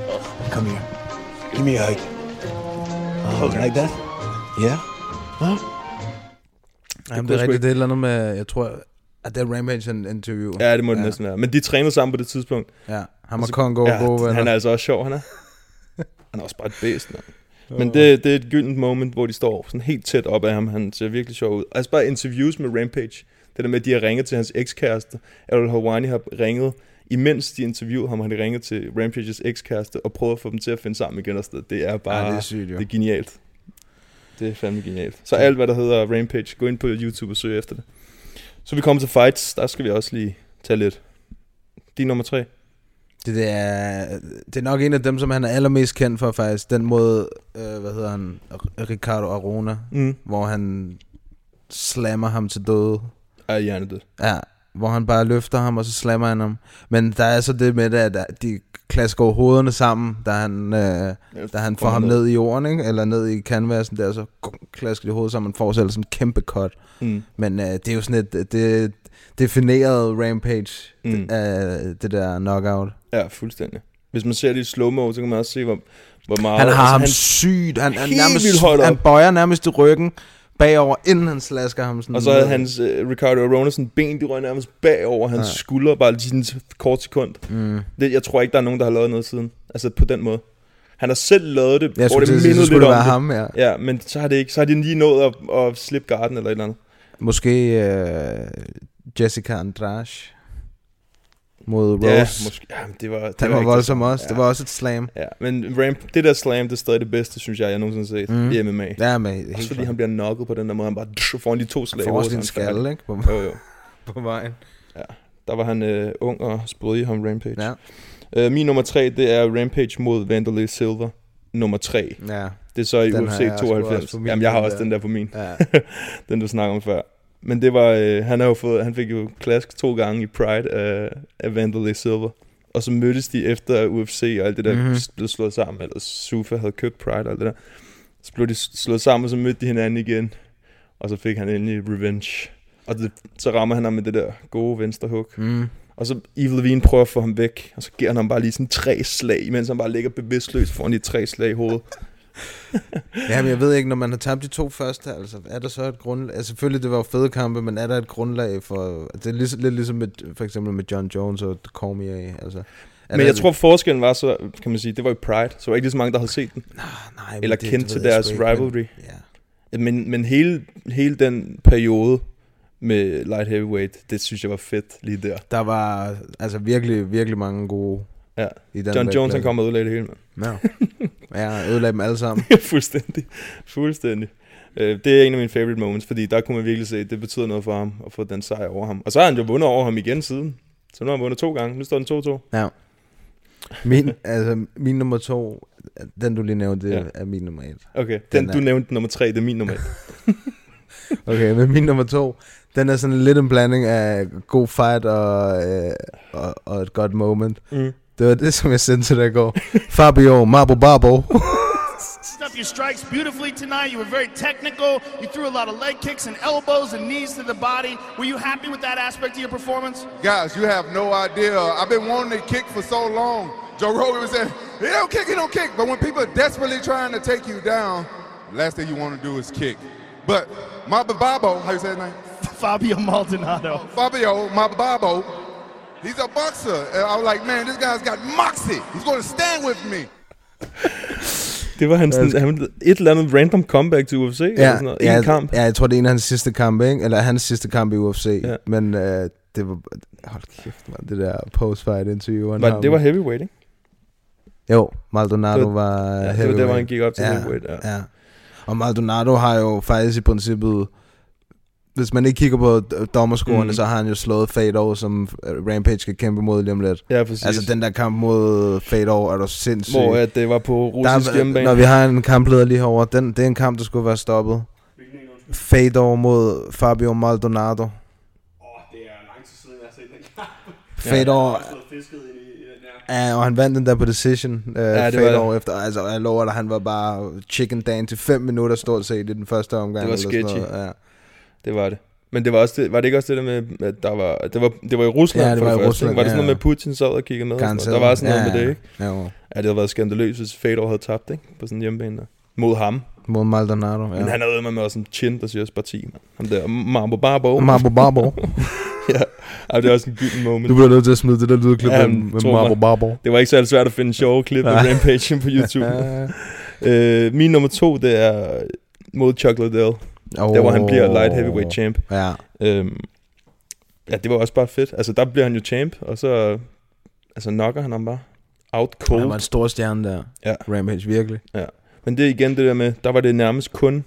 Come here. Give me a hug. Oh, like that? Yeah? Huh? Jamen, det er rigtigt. Det er et eller andet med, jeg tror, at det er Rampage en interview. Ja, det må det næsten være. Men de trænede sammen på det tidspunkt. Ja, ham Og Congo er gode venner. Han er altså også sjov, han er. <laughs> Han er også bare et bæst, mand. Men det, det er et gyldent moment, hvor de står sådan helt tæt op af ham. Han ser virkelig sjov ud. Altså bare interviews med Rampage. Det der med, at de har ringet til hans ekskæreste. Errol Hawani har ringet, imens de interviewede ham, har de ringet til Rampages ekskæreste og prøvet at få dem til at finde sammen igen. Og noget. det er bare, Ja, det er sygt, jo. det er genialt. Det er fandme genialt. Så alt, hvad der hedder Rampage, gå ind på YouTube og søg efter det. Så vi kommer til fights. Der skal vi også lige tage lidt. Din nummer tre. Det, det, er, det er nok en af dem, som han er allermest kendt for faktisk. Den måde, øh, hvad hedder han, Ricardo Arona, Mm. hvor han slammer ham til døde. Er hjernedød. Ja, hvor han bare løfter ham, og så slammer han ham. Men der er så det med det, at de klasker hovederne sammen, da han, øh, da han får ham ned. ned i jorden, ikke? eller ned i canvasen der, så klasker de hovedet sammen, man får selv sådan en kæmpe cut. Mm. Men øh, det er jo sådan et, det defineret rampage, Mm. af det der knockout. Ja, fuldstændig. Hvis man ser det i slow-mo, så kan man også se, hvor, hvor meget... Han har ham han, sygt, han, han, nærmest, han bøjer nærmest i ryggen bagover, inden han slasker ham sådan Og så havde hans uh, Ricardo Arona sådan ben, de røg nærmest bagover hans Ja. skulder, bare lige sådan et kort sekund. Mm. Det, jeg tror ikke, der er nogen, der har lavet noget siden. Altså på den måde. Han har selv lavet det, Jeg hvor det mindede lidt det om være det. ham, ja. ja. men så har, det ikke, så har de lige nået at, at slippe garden eller et eller andet. Måske øh, Jessica Andrade mod Rose. Ja, måske. Ja, det var, det Den var det voldsom også. Det var også et slam. Ja, men ramp, det der slam, det er stadig det bedste, synes jeg, jeg nogensinde har set Mm. i MMA. Ja, men helt Også fordi klart. han bliver knocket på den der måde, han bare får han de to slag. får i også en han skalle, ikke? På- Jo, jo. <laughs> på vejen. Ja, der var han øh, ung og i ham Rampage. Ja. Øh, min nummer tre, det er Rampage mod Vanderlei Silver. Nummer tre. Ja. Det er så i Den UFC har jeg sgu også 92. på min, Jamen, jeg har også den der på min. Ja. <laughs> den, du snakker om før. Men det var, øh, han har jo fået, han fik jo klask to gange i Pride af, af Vanderlei Silver. Og så mødtes de efter UFC og alt det der mm-hmm. blev slået sammen. Eller Sufa havde købt Pride og alt det der. Så blev de slået sammen, og så mødte de hinanden igen. Og så fik han endelig revenge. Og det, så rammer han ham med det der gode venstre hook. Mm. Og så Evil Levine prøver at få ham væk. Og så giver han ham bare lige sådan tre slag, mens han bare ligger bevidstløs foran de tre slag i hovedet. <laughs> Ja, men jeg ved ikke, når man har tabt de to første, altså, er der så et grundlag? Altså, selvfølgelig, det var jo fede kampe, men er der et grundlag for... Det er ligesom, lidt ligesom med, for eksempel med John Jones og Cormier, altså... Men jeg tror forskellen var så, kan man sige, det var i Pride, så var ikke lige så mange, der havde set den. nej, men Eller det- kendt til deres ikke, men- rivalry. Ja. Men, men hele, hele den periode med light heavyweight, det synes jeg var fedt lige der. Der var altså virkelig, virkelig mange gode Ja. i den John Jones, han kom og ødelagde det hele, mand. Ja. jeg ødelagde dem alle sammen. <laughs> Fuldstændig. Fuldstændig. Øh, det er en af mine favorite moments, fordi der kunne man virkelig se, at det betyder noget for ham at få den sejr over ham. Og så har han jo vundet over ham igen siden. Så nu har han vundet to gange. Nu står den 2-2. Ja. Min, <laughs> altså, min nummer to, den du lige nævnte, det Ja. er min nummer et. Okay, den, er- du nævnte nummer tre, det er min nummer et. <laughs> Okay, men min nummer to, den er sådan lidt en blanding af god fight og, øh, og, og et godt moment. Mm. Det this is som jeg sendte til i går. Fabio Marbo Barbo. Up your strikes beautifully tonight. You were very technical. You threw a lot of leg kicks and elbows and knees to the body. Were you happy with that aspect of your performance? Guys, you have no idea. I've been wanting to kick for so long. Joe Rogan was saying, he don't kick, he don't kick. But when people are desperately trying to take you down, the last thing you want to do is kick. But Mabababo, how you say his name? Fabio Maldonado. Fabio Mabababo He's a boxer. And I was like, man, this guy's got moxie. He's going to stand with me. Det var han sådan, han, et eller andet random comeback til UFC. eller Ja, sådan noget. ja, En kamp. ja, jeg tror, det er en af hans sidste kampe, ikke? Eller hans sidste kamp i UFC. Ja. Men øh, det var... Hold kæft, man. Det der post-fight interview. har det var heavyweight, ikke? Jo, Maldonado Det var- var, ja, det var heavyweight. der, hvor han gik op til heavyweight, ja. ja. Og Maldonado har jo faktisk i princippet... Hvis man ikke kigger på d- dommerscorerne, Mm. så har han jo slået Fedor, som øh, Rampage skal kæmpe mod lige om lidt. Ja, præcis. Altså den der kamp mod Fedor er du sindssyg. Hvor at det var på russisk Der, hjemmebane. Når vi har en kampleder lige herovre, den, det er en kamp, der skulle være stoppet. Fedor mod Fabio Maldonado. Åh, det er lang tid siden, jeg har set den kamp. <laughs> Fedor- her. Ja, og han vandt den der på decision. Øh, Ja, ja, det var efter. Altså, jeg lover dig, han var bare chicken dan til 5 minutter stort set i den første omgang. Det var eller sådan sketchy. noget, Ja. Det var det. Men det var, også det, var det ikke også det der med, at der var, det var, det var i Rusland Ja, det for var i første, Rusland? Var det sådan ja. noget med, Putin sad og kiggede med? Garanteret. Der var sådan noget Ja, med det, ikke? ja. Jo. Ja, det havde været skandaløst, hvis Fedor havde tabt, ikke? På sådan en hjemmebane der. Mod ham. Mod Maldonado, ja. Men han havde med med også en chin, der siger 10, man. Ham der, Marbo Barbo. Marbo Barbo. <laughs> ja, Ej, det er også en gylden moment. Du bliver nødt til at smide det der lydklip Ja, med, med Marbo. Barbo. Det var ikke særlig svært at finde sjove klip af. Rampage på <laughs> YouTube. øh, min nummer to, det er mod Chuck Liddell. Oh. Der hvor han bliver light heavyweight champ. Ja. Øhm, ja, det var også bare fedt. Altså, der bliver han jo champ, og så altså, knocker han ham bare out cold. Han var en stor stjerne der. Ja. Rampage, virkelig. Ja. Men det er igen det der med, der var det nærmest kun,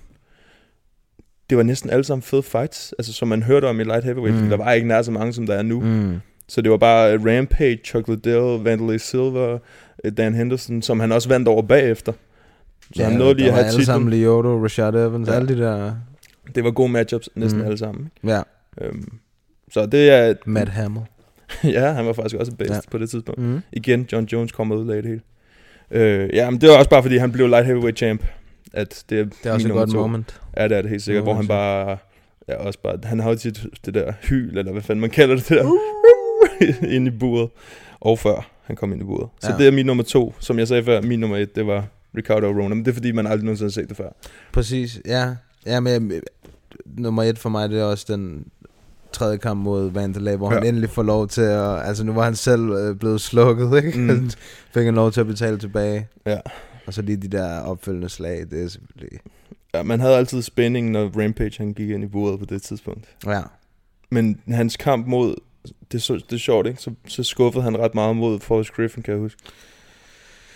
det var næsten alle sammen fede fights, altså som man hørte om i light heavyweight, mm. Der var ikke nær så mange, som der er nu. Mm. Så det var bare Rampage, Chuck Liddell, Vandalay Silver, øh, Dan Henderson, som han også vandt over bagefter. Så han nåede lige at have alle sammen titlen. Lyoto, Rashad Evans, Ja. ja. alle de der... Det var gode matchups, næsten Mm. alle sammen. Ja. Øhm, så det er... Matt Hamill. <laughs> ja, han var faktisk også bedst Ja. på det tidspunkt. Mhm. Igen, John Jones kommer ud af det hele. Øh, ja, men det var også bare fordi, han blev light heavyweight champ. At det er, Det er også et godt to. moment. Ja, det er det helt sikkert, hvor han bare... Ja, også bare, han har jo tit det der hyl, eller hvad fanden man kalder det, det der, <laughs> ind i buret. Og før han kom ind i buret. Så Ja. det er min nummer to. Som jeg sagde før, min nummer et, det var Ricardo Rona. Men det er fordi, man aldrig nogensinde har set det før. Præcis, ja. Ja, men øh, nummer et for mig, det er også den tredje kamp mod Vandalay, hvor ja. han endelig får lov til at... Altså, nu var han selv øh, blevet slukket, <laughs> ikke? Mm. Fik han lov til at betale tilbage. Ja. Og så lige de der opfølgende slag, det er selvfølgelig... Ja, man havde altid spænding, når Rampage han gik ind i buret på det tidspunkt. Ja. Men hans kamp mod, det er, så, det er sjovt, ikke? Så, så skuffede han ret meget mod Forrest Griffin, kan jeg huske.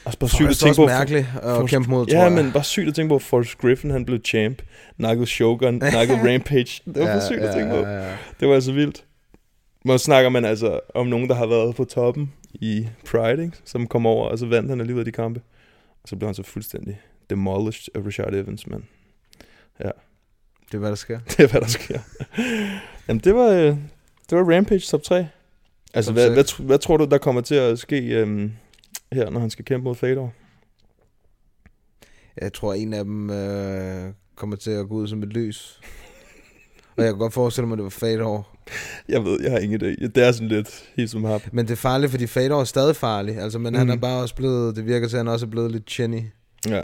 Også bare sygt at tænke på. mærkelig at Forrest- kæmpe mod, Ja, jeg. men bare sygt at tænke på, at Forrest Griffin, han blev champ. Nakket Shogun, <laughs> nakket Rampage. Det var Ja, for sygt at ja, tænke på. ja, ja. Det var altså vildt. Hvor snakker man altså om nogen, der har været på toppen i Pride, ikke? som kom over, og så vandt han alligevel de kampe. Og så blev han så fuldstændig demolished af Rashad Evans, men ja. Det er, hvad der sker. <laughs> det er, hvad der sker. Jamen, det var, øh, det var Rampage top 3. Altså, Top hvad, hvad, tr- hvad, tror du, der kommer til at ske øhm, her, når han skal kæmpe mod Fedor? Jeg tror, en af dem øh, kommer til at gå ud som et lys. Og jeg kan godt forestille mig, at det var Fedor. Jeg ved, jeg har ingen idé. Det er sådan lidt helt som hap. Men det er farligt, fordi Fedor er stadig farlig. Altså, men mm. han er Mhm. bare også blevet... Det virker til, at han også er blevet lidt chinny. Ja,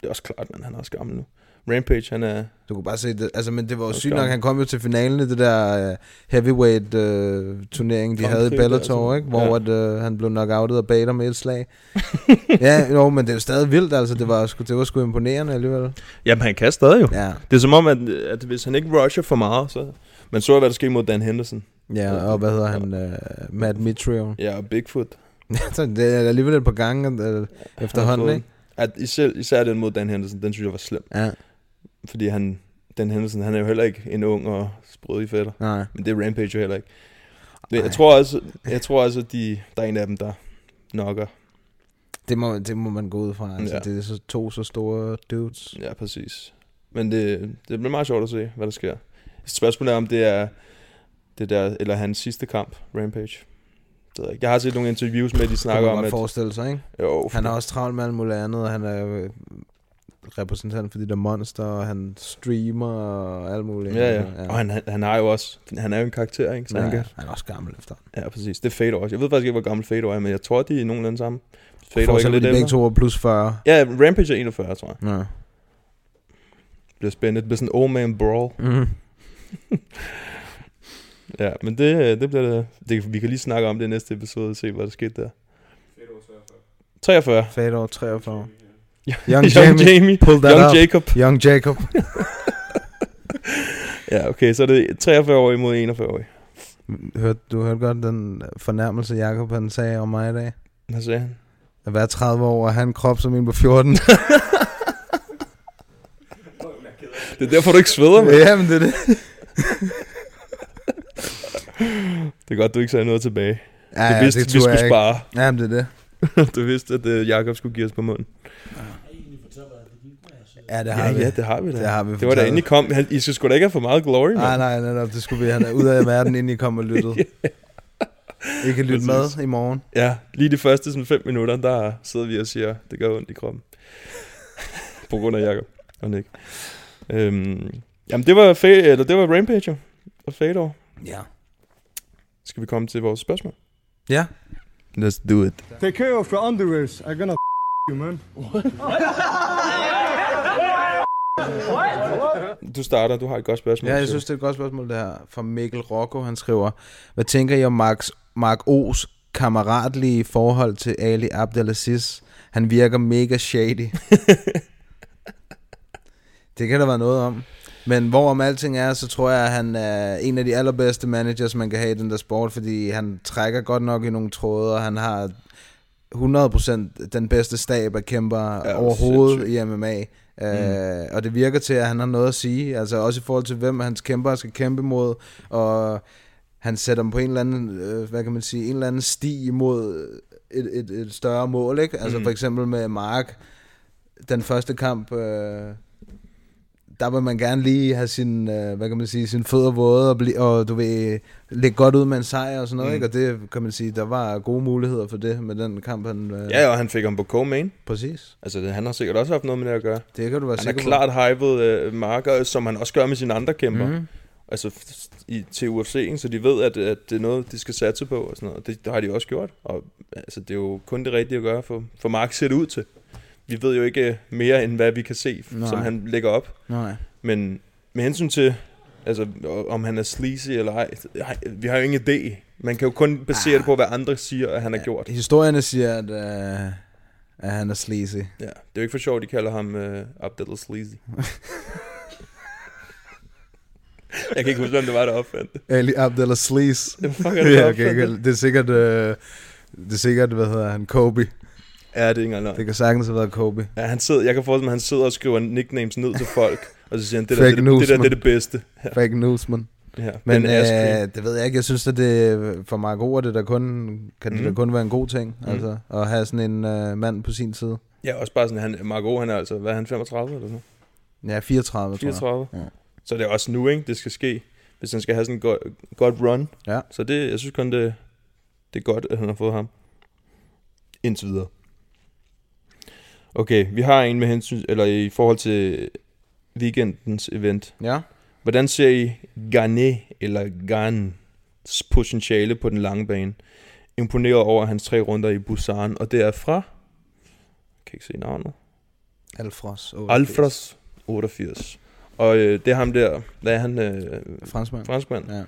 det er også klart, men han er også gammel nu. Rampage, han er... Du kunne bare se det. Altså, men det var jo sygt nok. Han kom jo til finalen i det der uh, heavyweight uh, turnering, de havde i Bellator, altså. ikke? Hvor Ja. at, uh, han blev knockoutet af Bader med et slag. <laughs> ja, jo, men det er jo stadig vildt, altså. Det var, sgu, det var sgu imponerende alligevel. Jamen, han kan stadig jo. Ja. Det er som om, at, at hvis han ikke rusher for meget, så... Man så, hvad der skete mod Dan Henderson. Ja, og hvad hedder han? Uh, Matt Mitrione. Ja, og Bigfoot. <laughs> Det er alligevel et par gange uh, efterhånden, ikke? At især, især den mod Dan Henderson, den synes jeg var slem. Ja. Fordi han, Dan Henderson, han er jo heller ikke en ung og sprødig fætter. Nej. Men det er Rampage jo heller ikke. Men jeg tror også, jeg tror også at de, der er en af dem, der knocker. Det må, det må man gå ud fra. Altså, Ja. Det er så to så store dudes. Ja, præcis. Men det, det bliver meget sjovt at se, hvad der sker. Spørgsmålet er, om det er det der, eller hans sidste kamp, Rampage. Det ved jeg, har set nogle interviews med, de snakker om, man at... godt forestille sig, ikke? Jo, Han har også travlt med alt muligt andet, og han er øh, repræsentant for de der monster, og han streamer og alt muligt. Ja, ja. ja. Og han, han, han har jo også, han er jo en karakter, ikke? Så Ja, han, kan, han er også gammel efter. Ja, præcis. Det er Fedor også. Jeg ved faktisk ikke, hvor gammel Fedor er, men jeg tror, de er nogenlunde sammen. Fedor Forestil dig, de begge ældre. to er plus 40. Ja, Rampage er 41, tror jeg. Ja. Det bliver spændende. Det bliver sådan en old man brawl. Mhm. <laughs> Ja, men det, øh, det bliver det, det. Vi kan lige snakke om det i næste episode og se, hvad der skete der. 43. Fedor 43. Young <laughs> Young Jamie, Jamie, pull that Young up. Jacob. Young Jacob. <laughs> ja, okay, så er det 43 år imod 41 år. Hørte, du hørte godt den fornærmelse, Jacob han sagde om mig i dag? Hvad sagde han? At være 30 år og have en krop som en på 14. <laughs> Det er derfor, du ikke sveder, mand. Ja, men det er det. Det er godt, du ikke sagde noget tilbage. Ja, du ja, vidste, det at vi skulle ikke. spare. Ja, men det er det. du vidste, at uh, Jacob skulle give os på munden. Ja, det har ja, vi. Ja, det har vi da. Det har vi det var da inden I kom. Han- I sgu da ikke have for meget glory, mand. Nej, nej, netop. Det skulle vi have ud af verden, inden I kom og lyttede. <laughs> I kan lytte med i morgen. Ja, lige de første sådan fem minutter, der sidder vi og siger, det gør ondt i kroppen. <laughs> på grund af Jacob og Nick. Øhm, jamen, det var, fa- eller det var Rampage, og Fador. Ja. Skal vi komme til vores spørgsmål? Ja. Let's do it. Take care of your underwears. I'm gonna <laughs> you, man. Du starter, du har et godt spørgsmål. Ja, jeg synes, det er et godt spørgsmål, det her. Fra Mikkel Rocco, han skriver, hvad tænker I om Mark, Mark O's kammeratlige forhold til Ali Abdelaziz? Han virker mega shady. <laughs> det kan der være noget om. Men hvorom alting er, så tror jeg, at han er en af de allerbedste managers, man kan have i den der sport, fordi han trækker godt nok i nogle tråde, og han har 100% den bedste stab af kæmper ja, overhovedet sindssygt. i MMA. Mm. og det virker til, at han har noget at sige, altså også i forhold til, hvem hans kæmper skal kæmpe mod, og han sætter dem på en eller anden, øh, hvad kan man sige, en eller anden sti imod et, et, et større mål, ikke? Altså Mm. for eksempel med Mark, den første kamp, øh, der vil man gerne lige have sin, øh, hvad kan man sige, sin fødder våde, og, bli, og du vil lægge godt ud med en sejr og sådan noget, Mm. ikke? Og det kan man sige, der var gode muligheder for det med den kamp, han... Øh, Ja, og han fik ham på co-main. Præcis. Altså, det, han har sikkert også haft noget med det at gøre. Det kan du være han sikker er på. klart hypet uh, marker, som han også gør med sine andre kæmper. Mhm. Altså i, til UFC, ikke? så de ved, at, at det er noget, de skal satse på. Og sådan noget. Det, det har de også gjort. Og altså, det er jo kun det rigtige at gøre, for, for Mark ser det ud til. Vi ved jo ikke øh, mere, end hvad vi kan se, Nej. som han lægger op. Nej. Men med hensyn til, altså, om han er sleazy eller ej, ej, vi har jo ingen idé. Man kan jo kun basere ah. det på, hvad andre siger, at han har gjort. Historierne siger, at, øh, at han er sleazy. Ja, det er jo ikke for sjovt, de kalder ham uh, Abdel Sleazy. <laughs> jeg kan ikke huske, hvem det var, der opfandt det. Ali Abdullah Sleaze. Hvem fuck er det, der ja, opfandt det? Det er sikkert, øh, det er sikkert, hvad hedder han, Kobe. Ja, det er ikke engang. Det kan sagtens have været Kobe. Ja, han sidder, jeg kan forestille mig, at han sidder og skriver nicknames ned til folk, <laughs> og så siger han, det der, det, news, det, der, det er det bedste. Ja. Fake news, man. Ja, Men øh, det ved jeg ikke. Jeg synes, at det for Mark Ord, det der kun, kan det Mhm. da kun være en god ting. Mhm. Altså, at have sådan en øh, mand på sin side. Ja, også bare sådan, han, Marco, han er altså, hvad er han, 35 eller sådan Ja, 34, tror jeg. 34. Ja. Så det er også nu, ikke, det skal ske, hvis han skal have sådan en godt, godt run. Ja. Så det, jeg synes kun, det, det er godt, at han har fået ham. Indtil videre. Okay, vi har en med hensyn, eller i forhold til weekendens event. Ja. Hvordan ser I Garnet eller Gans potentiale på den lange bane? Imponeret over hans tre runder i Busan, og det er fra, jeg kan ikke se navnet, Alfros. 88. Alfros 88. Og øh, det er ham der, hvad er han? Øh, Franskmand. Franskmand. Ja.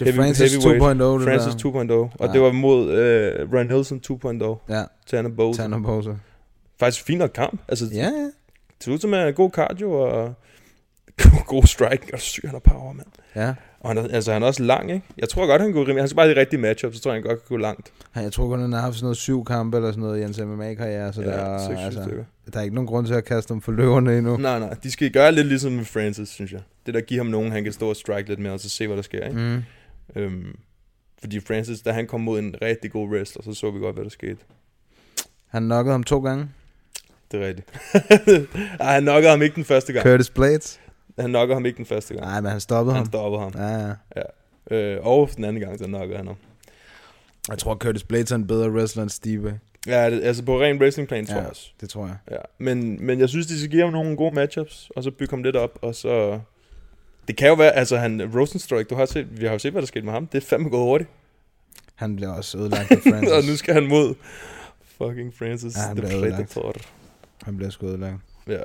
Det er Francis 2.0, det Francis der. 2.0. Og Ja. det var mod øh, Ryan Nielsen 2.0. Ja. Tanner Bose. Tanner Bose. Faktisk fin nok kamp. Altså, Ja, ja. Det ser ud som, er god cardio og <laughs> god, strike. Og syg, han har power, mand. Ja. Og han er, altså, han er også lang, ikke? Jeg tror godt, han kunne rimelig. Han skal bare i de rigtige matchups, så tror jeg, han godt kan gå langt. Han- Jeg tror kun, han har haft sådan noget syv kampe eller sådan noget i hans MMA-karriere, så Ja, der, seks, syv altså, stykker. der er ikke nogen grund til at kaste dem for løverne endnu. Nej, nej. De skal gøre lidt ligesom med Francis, synes jeg. Det der give ham nogen, han kan stå og strike lidt med, og så se, hvad der sker, ikke? Mm. Øhm, fordi Francis, da han kom mod en rigtig god wrestler, så så vi godt, hvad der skete. Han knockede ham to gange. Det er rigtigt. <laughs> Ej, han knockede ham ikke den første gang. Curtis Blades. Han knockede ham ikke den første gang. Nej, men han stoppede han ham. stoppede ham. Ja, ja. ja. Øh, og den anden gang, så knockede han ham. Jeg tror, Curtis Blades er en bedre wrestler end Steve. Ja, det, altså på ren wrestlingplan, tror Ja, jeg også. det tror jeg. Ja. Men, men jeg synes, de skal give ham nogle gode matchups, og så bygge ham lidt op, og så... Det kan jo være, altså han, Rosenstruck, du har set, vi har jo set, hvad der skete med ham. Det er fandme gået hurtigt. Han bliver også ødelagt af Francis. <laughs> og nu skal han mod fucking Francis, Ja, han the. Predator. Han bliver sgu ødelagt. Ja.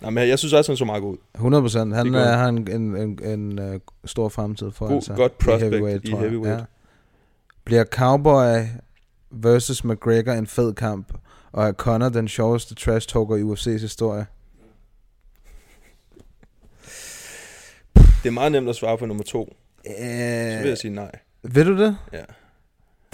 Nej, men jeg synes også, han så meget god ud. 100 procent. Han er, han. har en, en, en, en, en stor fremtid for God- sig. godt prospect i tror jeg. heavyweight. Bliver Cowboy versus McGregor en fed kamp, og er Conor den sjoveste trash talker i UFC's historie? Det er meget nemt at svare på nummer to. Øh, Så vil jeg sige nej. Ved du det? Ja.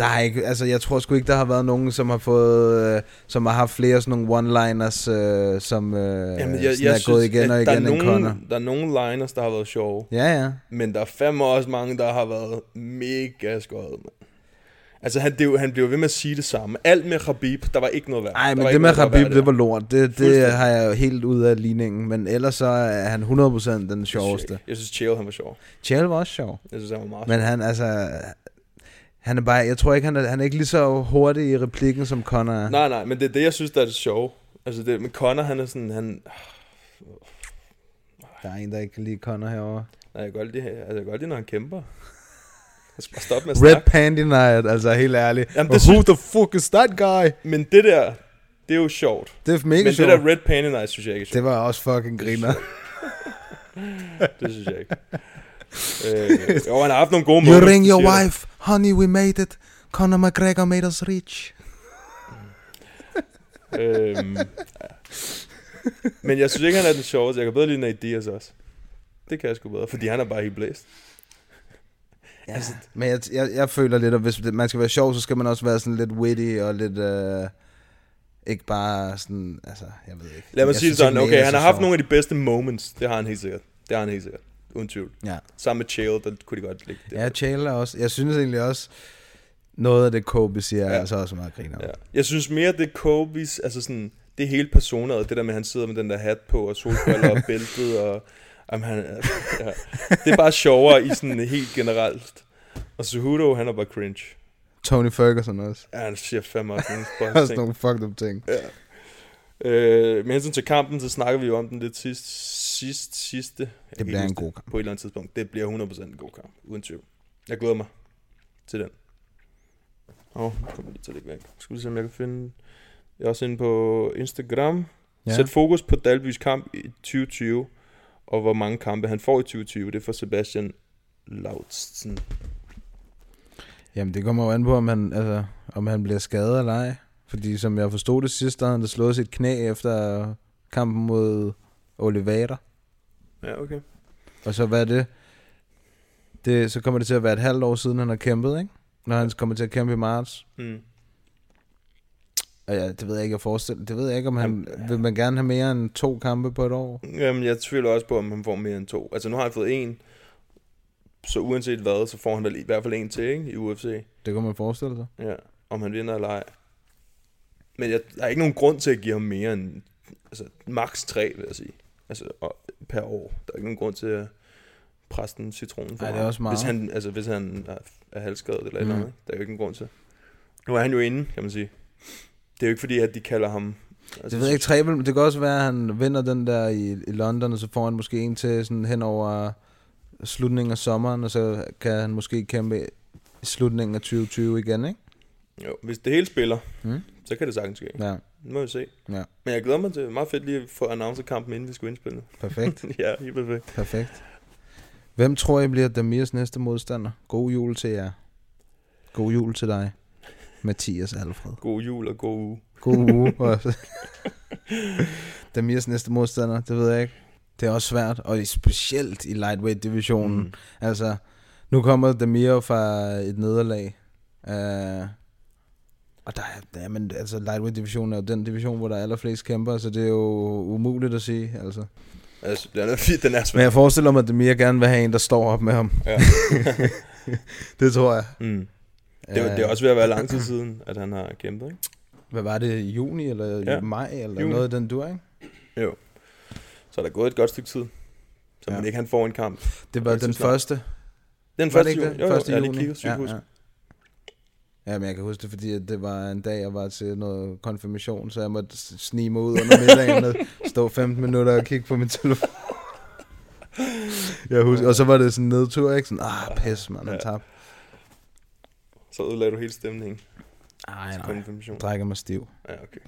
Der er ikke, altså jeg tror sgu ikke, der har været nogen, som har fået, øh, som har haft flere sådan nogle one-liners, øh, som øh, Jamen, jeg, jeg er synes, gået igen og igen er, Conor. nogle, der er nogle liners, der har været sjove. Ja, ja. Men der er fandme også mange, der har været mega skøjet, mand. Altså, han, det, jo- han blev ved med at sige det samme. Alt med Khabib, der var ikke noget værd. Nej, men det med værd det var lort. Det, det har jeg helt ud af ligningen. Men ellers så er han 100% den sjoveste. Jeg synes, Chael, han var sjov. Chael var også sjov. Jeg synes, han var meget Men han, altså... Han er bare, jeg tror ikke, han er, han er ikke lige så hurtig i replikken, som Conor er. Nej, nej, men det er det, jeg synes, der er det sjove. Altså, det, men Conor, han er sådan, han... Der er en, der ikke kan lide Conor herovre. Nej, jeg kan godt lide, altså, jeg kan godt lide, når han kæmper. Jeg skal bare stoppe med at Red snakke. Panty Night, altså helt ærligt. Jamen, det who the fuck is that guy? Men det der, det er jo sjovt. Det er mega Men sjovt. det der Red Panty Night, synes jeg ikke er sjovt. Det var også fucking griner. <laughs> det synes jeg ikke. Øh, jo, han har haft nogle gode You moments, ring det your wife, honey, we made it. Conor McGregor made us rich. øhm, ja. Men jeg synes ikke, han er den sjoveste. Jeg kan bedre lide Nate Diaz også. Det kan jeg sgu bedre, fordi han er bare helt blæst. Ja. Altså, men jeg, jeg, jeg føler lidt, at hvis det- man skal være sjov, så skal man også være sådan lidt witty og lidt... Øh, ikke bare sådan, altså, jeg ved ikke. Lad mig Jeg sige det sådan, okay, han har haft sjov. nogle af de bedste moments. Det har han helt sikkert. Det har han helt sikkert. Uden tvivl. Ja. Sammen med Chael, der kunne de godt ligge det. Ja, Chael er også... Jeg synes egentlig også, noget af det Kobe siger, ja. er altså også meget griner. Ja. Jeg synes mere, det Kobe's, altså sådan, det hele personet, det der med, at han sidder med den der hat på, og solbriller og bæltet, og jamen, han, ja. det er bare sjovere i sådan helt generelt. Og Cejudo, han er bare cringe. Tony Ferguson også. Ja, han siger fandme også nogle <laughs> Også nogle fucked up ting. Ja. Øh, med hensyn til kampen, så snakker vi jo om den lidt sidst, sidst, sidste. Kan bliver en god kamp. På et eller andet tidspunkt. Det bliver 100% en god kamp, uden tvivl. Jeg glæder mig til den. Åh, oh, nu kommer lige til at lægge væk. Skal vi se, om jeg kan finde... Jeg er også inde på Instagram. Ja. Sæt fokus på Dalbys kamp i 2020, og hvor mange kampe han får i 2020. Det er for Sebastian Lautsen. Jamen, det kommer jo an på, om han, altså, om han bliver skadet eller ej. Fordi som jeg forstod det sidste, havde han slået sit knæ efter kampen mod Oliveira. Ja, okay. Og så hvad er det? det? Så kommer det til at være et halvt år siden, han har kæmpet, ikke? Når han kommer til at kæmpe i marts. Mm. Og ja, det ved jeg ikke, jeg forestiller. Det ved jeg ikke, om han... Vil man gerne have mere end to kampe på et år? Jamen, jeg tvivler også på, om han får mere end to. Altså, nu har han fået en, så uanset hvad, så får han vel i hvert fald en til, ikke? I UFC. Det kan man forestille sig. Ja, om han vinder eller ej. Men jeg, der er ikke nogen grund til at give ham mere end, altså, max tre, vil jeg sige. Altså, og, per år. Der er ikke nogen grund til at presse den citronen for Ej, det er også meget. Hvis han, altså, hvis han er, er halvskadet eller mm. Noget, ikke? Der er jo ikke nogen grund til. Nu er han jo inde, kan man sige. Det er jo ikke fordi, at de kalder ham... Altså, Det ved jeg ikke, tre, vil- det kan også være, at han vinder den der i, i London, og så får han måske en til sådan hen over slutningen af sommeren, og så kan han måske kæmpe i slutningen af 2020 igen, ikke? Jo, hvis det hele spiller, Mm. Så kan det sagtens ske. Ja. Nu må vi se. Ja. Men jeg glæder mig til, meget fedt lige at få announceret kampen, inden vi skulle indspille. Perfekt. <laughs> ja, helt perfekt. Perfekt. Hvem tror I bliver Damirs næste modstander? God jul til jer. God jul til dig, Mathias Alfred. God jul og god uge. God uge. <laughs> også. Damirs næste modstander, det ved jeg ikke. Det er også svært, og specielt i lightweight-divisionen. Mm. Altså, nu kommer Damir fra et nederlag. Uh, og der er, er- men, altså, lightweight-divisionen er jo den division, hvor der er allerflest kæmper, så det er jo umuligt at sige, altså. Altså, den er, <laughs> den er svær. Men jeg forestiller mig, at Demir gerne vil have en, der står op med ham. Ja. <laughs> det tror jeg. Mm. Det, det er også ved at være lang tid siden, at han har kæmpet, ikke? Hvad var det, i juni eller Ja. ja. maj, eller Juni. noget af den dur, ikke? Jo. Så er der gået et godt stykke tid. Så ja. man ikke han får en kamp. Det var den første. Den første juni. Jo, jo, Første jeg har lige juni. kigget, ja, jeg ja. Ja, men jeg kan huske det, fordi at det var en dag, jeg var til noget konfirmation, så jeg måtte snige mig ud under middagen og stå 15 minutter og kigge på min telefon. jeg husker, og så var det sådan en nedtur, ikke? Sådan, ah, pis, man, han Ja. tabte. Så ødelagde du hele stemningen. Nej, til nej. konfirmation? Drikker mig stiv. Ja, okay.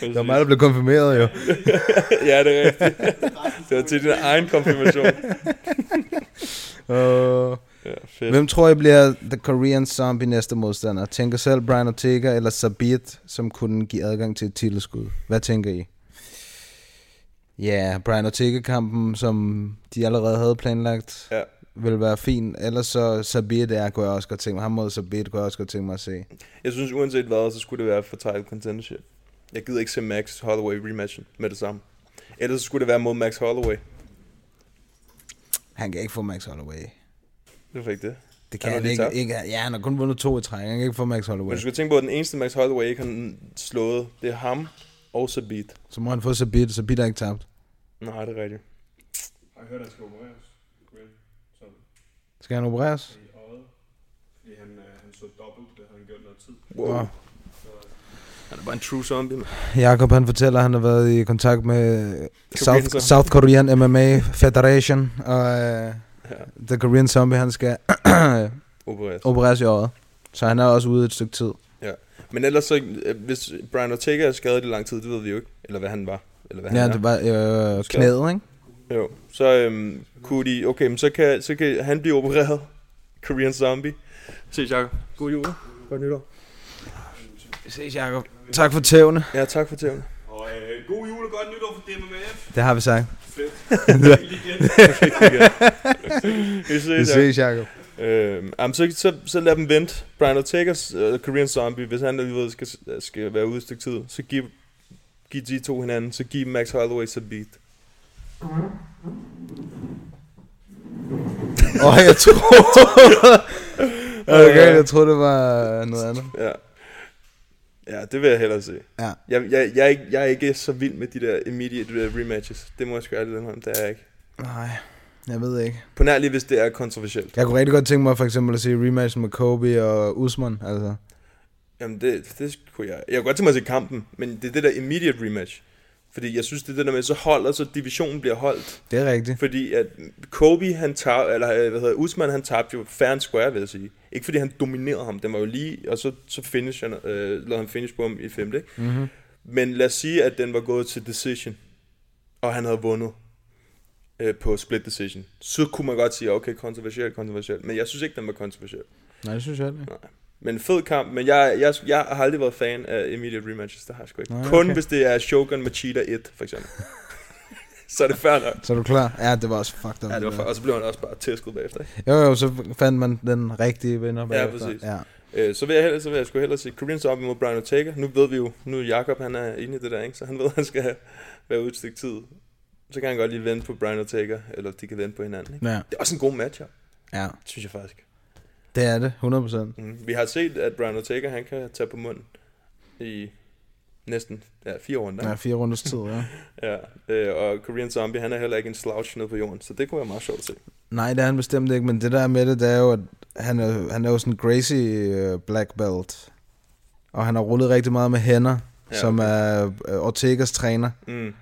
<laughs> det var mig, der blev konfirmeret, jo. <laughs> ja, det er rigtigt. det var til din egen konfirmation. <laughs> Uh, Ja, fedt. hvem tror I bliver The Korean Zombie næste modstander? Tænker selv Brian Ortega eller Sabit, som kunne give adgang til et titelskud? Hvad tænker I? Ja, yeah, Brian Ortega-kampen, som de allerede havde planlagt, Ja. vil være fin. Ellers så Sabit er, kunne jeg også godt tænke mig. Ham mod Sabit kunne jeg også godt tænke mig at se. Jeg synes uanset hvad, så skulle det være for title contendership. Jeg gider ikke se Max Holloway rematchen med det samme. Ellers så skulle det være mod Max Holloway. Han kan ikke få Max Holloway. Hvorfor ikke det? Det kan har han, lige ikke, ikke. Ja, han har kun vundet to i træk. Han kan ikke få Max Holloway. Men du skal tænke på, at den eneste Max Holloway ikke har slået, det er ham og Sabit. Så må han få Sabit. Sabit er ikke tabt. Nej, det er rigtigt. Har I hørt, at han skal opereres? Så Skal han opereres? i øjet. Fordi han, øh, han så dobbelt, det havde han gjort noget tid. Wow. Nå. Han er bare en true zombie, man. Jakob han fortæller, at han har været i kontakt med South. South Korean MMA Federation, og uh, The Korean Zombie, han skal <coughs> Opereres. opereres i øjet. Så han er også ude et stykke tid. Ja. Men ellers så, øh, hvis Brian Ortega er skadet i lang tid, det ved vi jo ikke. Eller hvad han var. Eller hvad Ja, han er. det var øh, knæet, ikke? Jo, så øhm, kunne de, okay, men så kan, så kan han blive opereret. Korean Zombie. Se, Jacob. God jul. Godt nytår. Vi ses, Jacob. Tak for tævne. Ja, tak for tævne. Og øh, god jul og godt nytår for DMMF. Det har vi sagt. Fedt. <laughs> <laughs> Vi ses, Vi ses, Jacob. Øhm, jamen, så, så, så lad dem vente. Brian Ortega's uh, Korean Zombie, hvis han alligevel skal, skal være ude et stykke tid, så giv, giv de to hinanden, så giv Max Holloway så beat. Åh, oh, jeg tror... <laughs> okay, jeg troede, det var noget andet. Ja. Ja, det vil jeg hellere se. Ja. Jeg, jeg, jeg, er ikke, jeg er ikke så vild med de der immediate rematches. Det må jeg sgu ærligt indrømme, det er jeg ikke. Nej, jeg ved ikke. På nær lige, hvis det er kontroversielt. Jeg kunne rigtig godt tænke mig for eksempel at se rematchen med Kobe og Usman, altså. Jamen, det, det kunne jeg... Jeg kunne godt tænke mig at se kampen, men det er det der immediate rematch. Fordi jeg synes, det er det der med, så holder, så divisionen bliver holdt. Det er rigtigt. Fordi at Kobe, han tab, eller hvad hedder Usman, han tabte jo fair and square, vil jeg sige. Ikke fordi han dominerede ham, den var jo lige, og så, så finish, han, øh, lavede han finish på ham i femte, ikke? Mhm. Men lad os sige, at den var gået til decision, og han havde vundet øh, på split decision. Så kunne man godt sige, okay, kontroversielt, kontroversielt. Men jeg synes ikke, den var kontroversiel. Nej, det synes jeg ikke. Nej. Men en fed kamp, men jeg, jeg, jeg har aldrig været fan af immediate rematches, det har jeg sgu ikke. Nej, Kun okay. hvis det er Shogun Machida 1, for eksempel. <laughs> så er det fair nok. Så er du klar? Ja, det var også fucked up. Ja, det var for, og så blev han også bare tæsket bagefter. Ikke? Jo, jo, så fandt man den rigtige vinder Ja, bagefter. præcis. Ja. Øh, så vil jeg, hellere, så vil jeg sgu hellere se Korean Zombie mod Brian Ortega. Nu ved vi jo, nu er Jakob han er inde i det der, ikke? så han ved, at han skal være ude et stykke tid. Så kan han godt lige vente på Brian Ortega, eller de kan vente på hinanden. Ikke? Ja. Det er også en god match, ja. Ja, synes jeg faktisk. det er det, 100%. Mm. Vi har set, at Brian Ortega, han kan tage på munden i næsten ja, fire runder. Ja, fire runders tid, ja. <laughs> ja øh, og Korean Zombie, han er heller ikke en slouch nede på jorden, så det kunne være meget sjovt at se. Nej, det er han bestemt ikke, men det der med det, det er jo, at han er, han er jo sådan en Gracie uh, black belt. Og han har rullet rigtig meget med hænder, Ja, ja, som okay. er uh, Ortegas træner. Mm.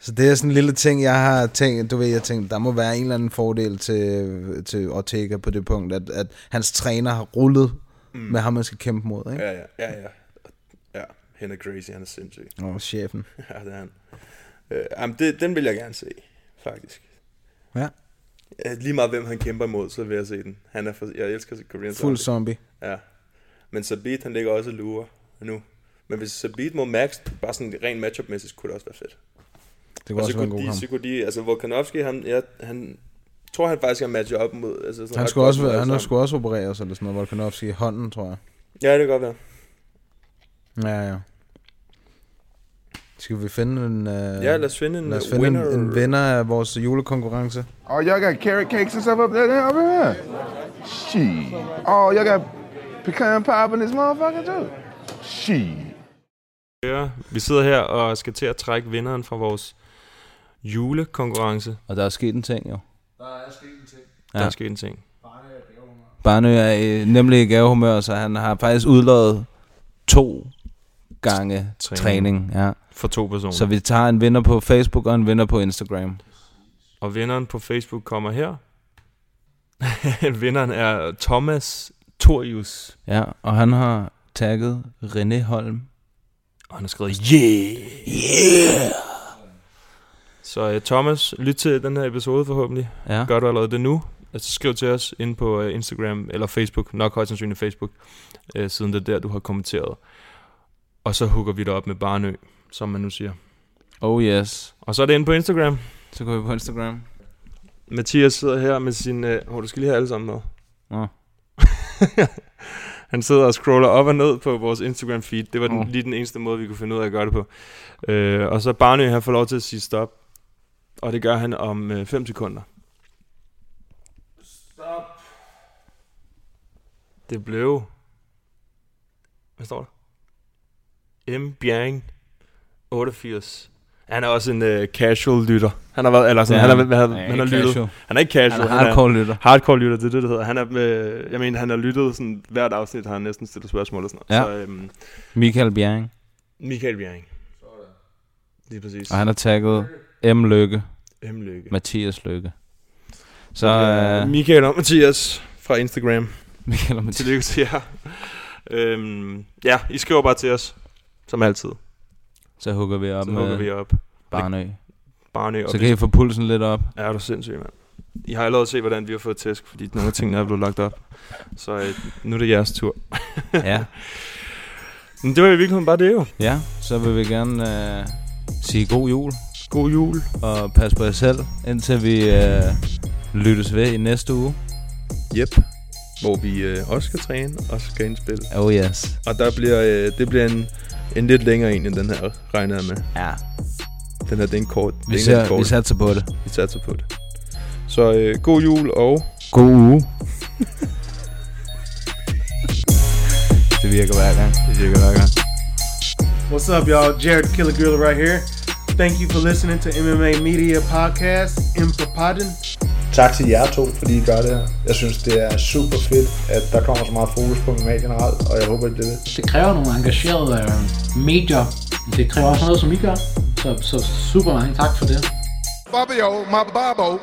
Så det er sådan en lille ting, jeg har tænkt, du ved, jeg tænkte, der må være en eller anden fordel til, til Ortega på det punkt, at, at hans træner har rullet mm. med ham, man skal kæmpe mod, ikke? Ja, ja, ja, ja. Han er crazy, han er sindssyg. Åh, oh, chefen. <laughs> ja, det er han. Øh, jamen, det, den vil jeg gerne se, faktisk. Ja. Lige meget hvem han kæmper imod, så vil jeg se den. Han er for, jeg elsker Korean Fuld zombie. Ja. Men Sabit, han ligger også og lurer nu. Men hvis Sabit mod Max, bare sådan rent matchup-mæssigt, kunne det også være fedt. Det kunne Og også så være en god de, kamp. Så kunne de, altså Volkanovski, han, ja, han tror han faktisk, han matcher op mod... Altså, sådan Han skulle også, han skulle også opereres, eller sådan noget, Volkanovski i hånden, tror jeg. Ja, det kan godt være. Ja, ja. Skal vi finde en... Uh, Ja, lad os finde en, lad os uh, finde winner. En, en vinder af vores julekonkurrence. Oh, y'all got carrot cakes and stuff up there, up here? Shit. Oh, y'all got pecan pie in this motherfucker too? Shit. Ja, vi sidder her og skal til at trække vinderen fra vores julekonkurrence. Og der er sket en ting, jo. Der er sket en ting. Der er sket en ting. Barnø er i- nemlig i gavehumør, så han har faktisk udlået to gange Træning. træning. ja. For to personer. Så vi tager en vinder på Facebook og en vinder på Instagram. Og vinderen på Facebook kommer her. <laughs> Vinderen er Thomas Torius. Ja, og han har tagget René Holm. Og han har skrevet, yeah! Yeah! Så uh, Thomas, lyt til den her episode forhåbentlig. Ja. Gør du allerede det nu? Altså skriv til os ind på uh, Instagram eller Facebook, nok højst sandsynligt Facebook, uh, siden det er der, du har kommenteret. Og så hooker vi dig op med Barnø, som man nu siger. Oh yes. Og så er det inde på Instagram. Så går vi på Instagram. Mathias sidder her med sin... Uh, oh, du skal lige have alle sammen med. Nå. <laughs> Han sidder og scroller op og ned på vores Instagram feed. Det var den, Åh. lige den eneste måde, vi kunne finde ud af at gøre det på. Øh, og så Barnø har fået lov til at sige stop. Og det gør han om 5 sekunder. Stop. Det blev... Hvad står der? M. Bjerring 88. Han er også en uh, casual lytter. Han har været, eller sådan, Ja, han, har, han, han han, har lyttet. casual. Han er ikke casual. Han er hardcore lytter. Hardcore lytter, det er det, det hedder. Han er med, jeg mener, han har lyttet sådan, hvert afsnit, har han næsten stillet spørgsmål og sådan noget. Ja. Så, øhm, Michael Bjerring. Michael Bjerring. Lige præcis. Og han har tagget M. Lykke. M. Lykke. Mathias Lykke. Så Så øh, Michael og Mathias fra Instagram. Michael og Mathias. Tillykke til jer. øhm, ja, I skriver bare til os, som altid. så hugger vi op Så med hugger vi op. Barnø. Barnø. og Så kan I få pulsen lidt op. Ja, er du sindssyg, mand. I har allerede set, hvordan vi har fået tæsk, fordi nogle af tingene er blevet lagt op. Så øh, nu er det jeres tur. <laughs> Ja. <laughs> Men det var i virkeligheden bare det jo. Ja, så vil vi gerne øh, sige god jul. God jul. Og pas på jer selv, indtil vi øh, lyttes ved i næste uge. Yep. Hvor vi øh, også skal træne og skal indspille. Oh yes. Og der bliver, øh, det bliver en, en lidt længere en, end den her, regner jeg med. Ja. Den her, det er en kort. Vi, det er en ser, kort. vi satser på det. Vi satser på det. Så øh, god jul og... God uge. det virker hver gang. Det virker hver gang. What's up, y'all? Jared Killer Gorilla right here. Thank you for listening to MMA Media Podcast, Impropodden. Tak til jer to, fordi I gør det her. Jeg synes, det er super fedt, at der kommer så meget fokus på MMA generelt, og jeg håber, det bliver ved. Det kræver nogle engagerede øh, medier. Det kræver også noget, som I gør. Så, så super mange tak for det. Fabio, my babo.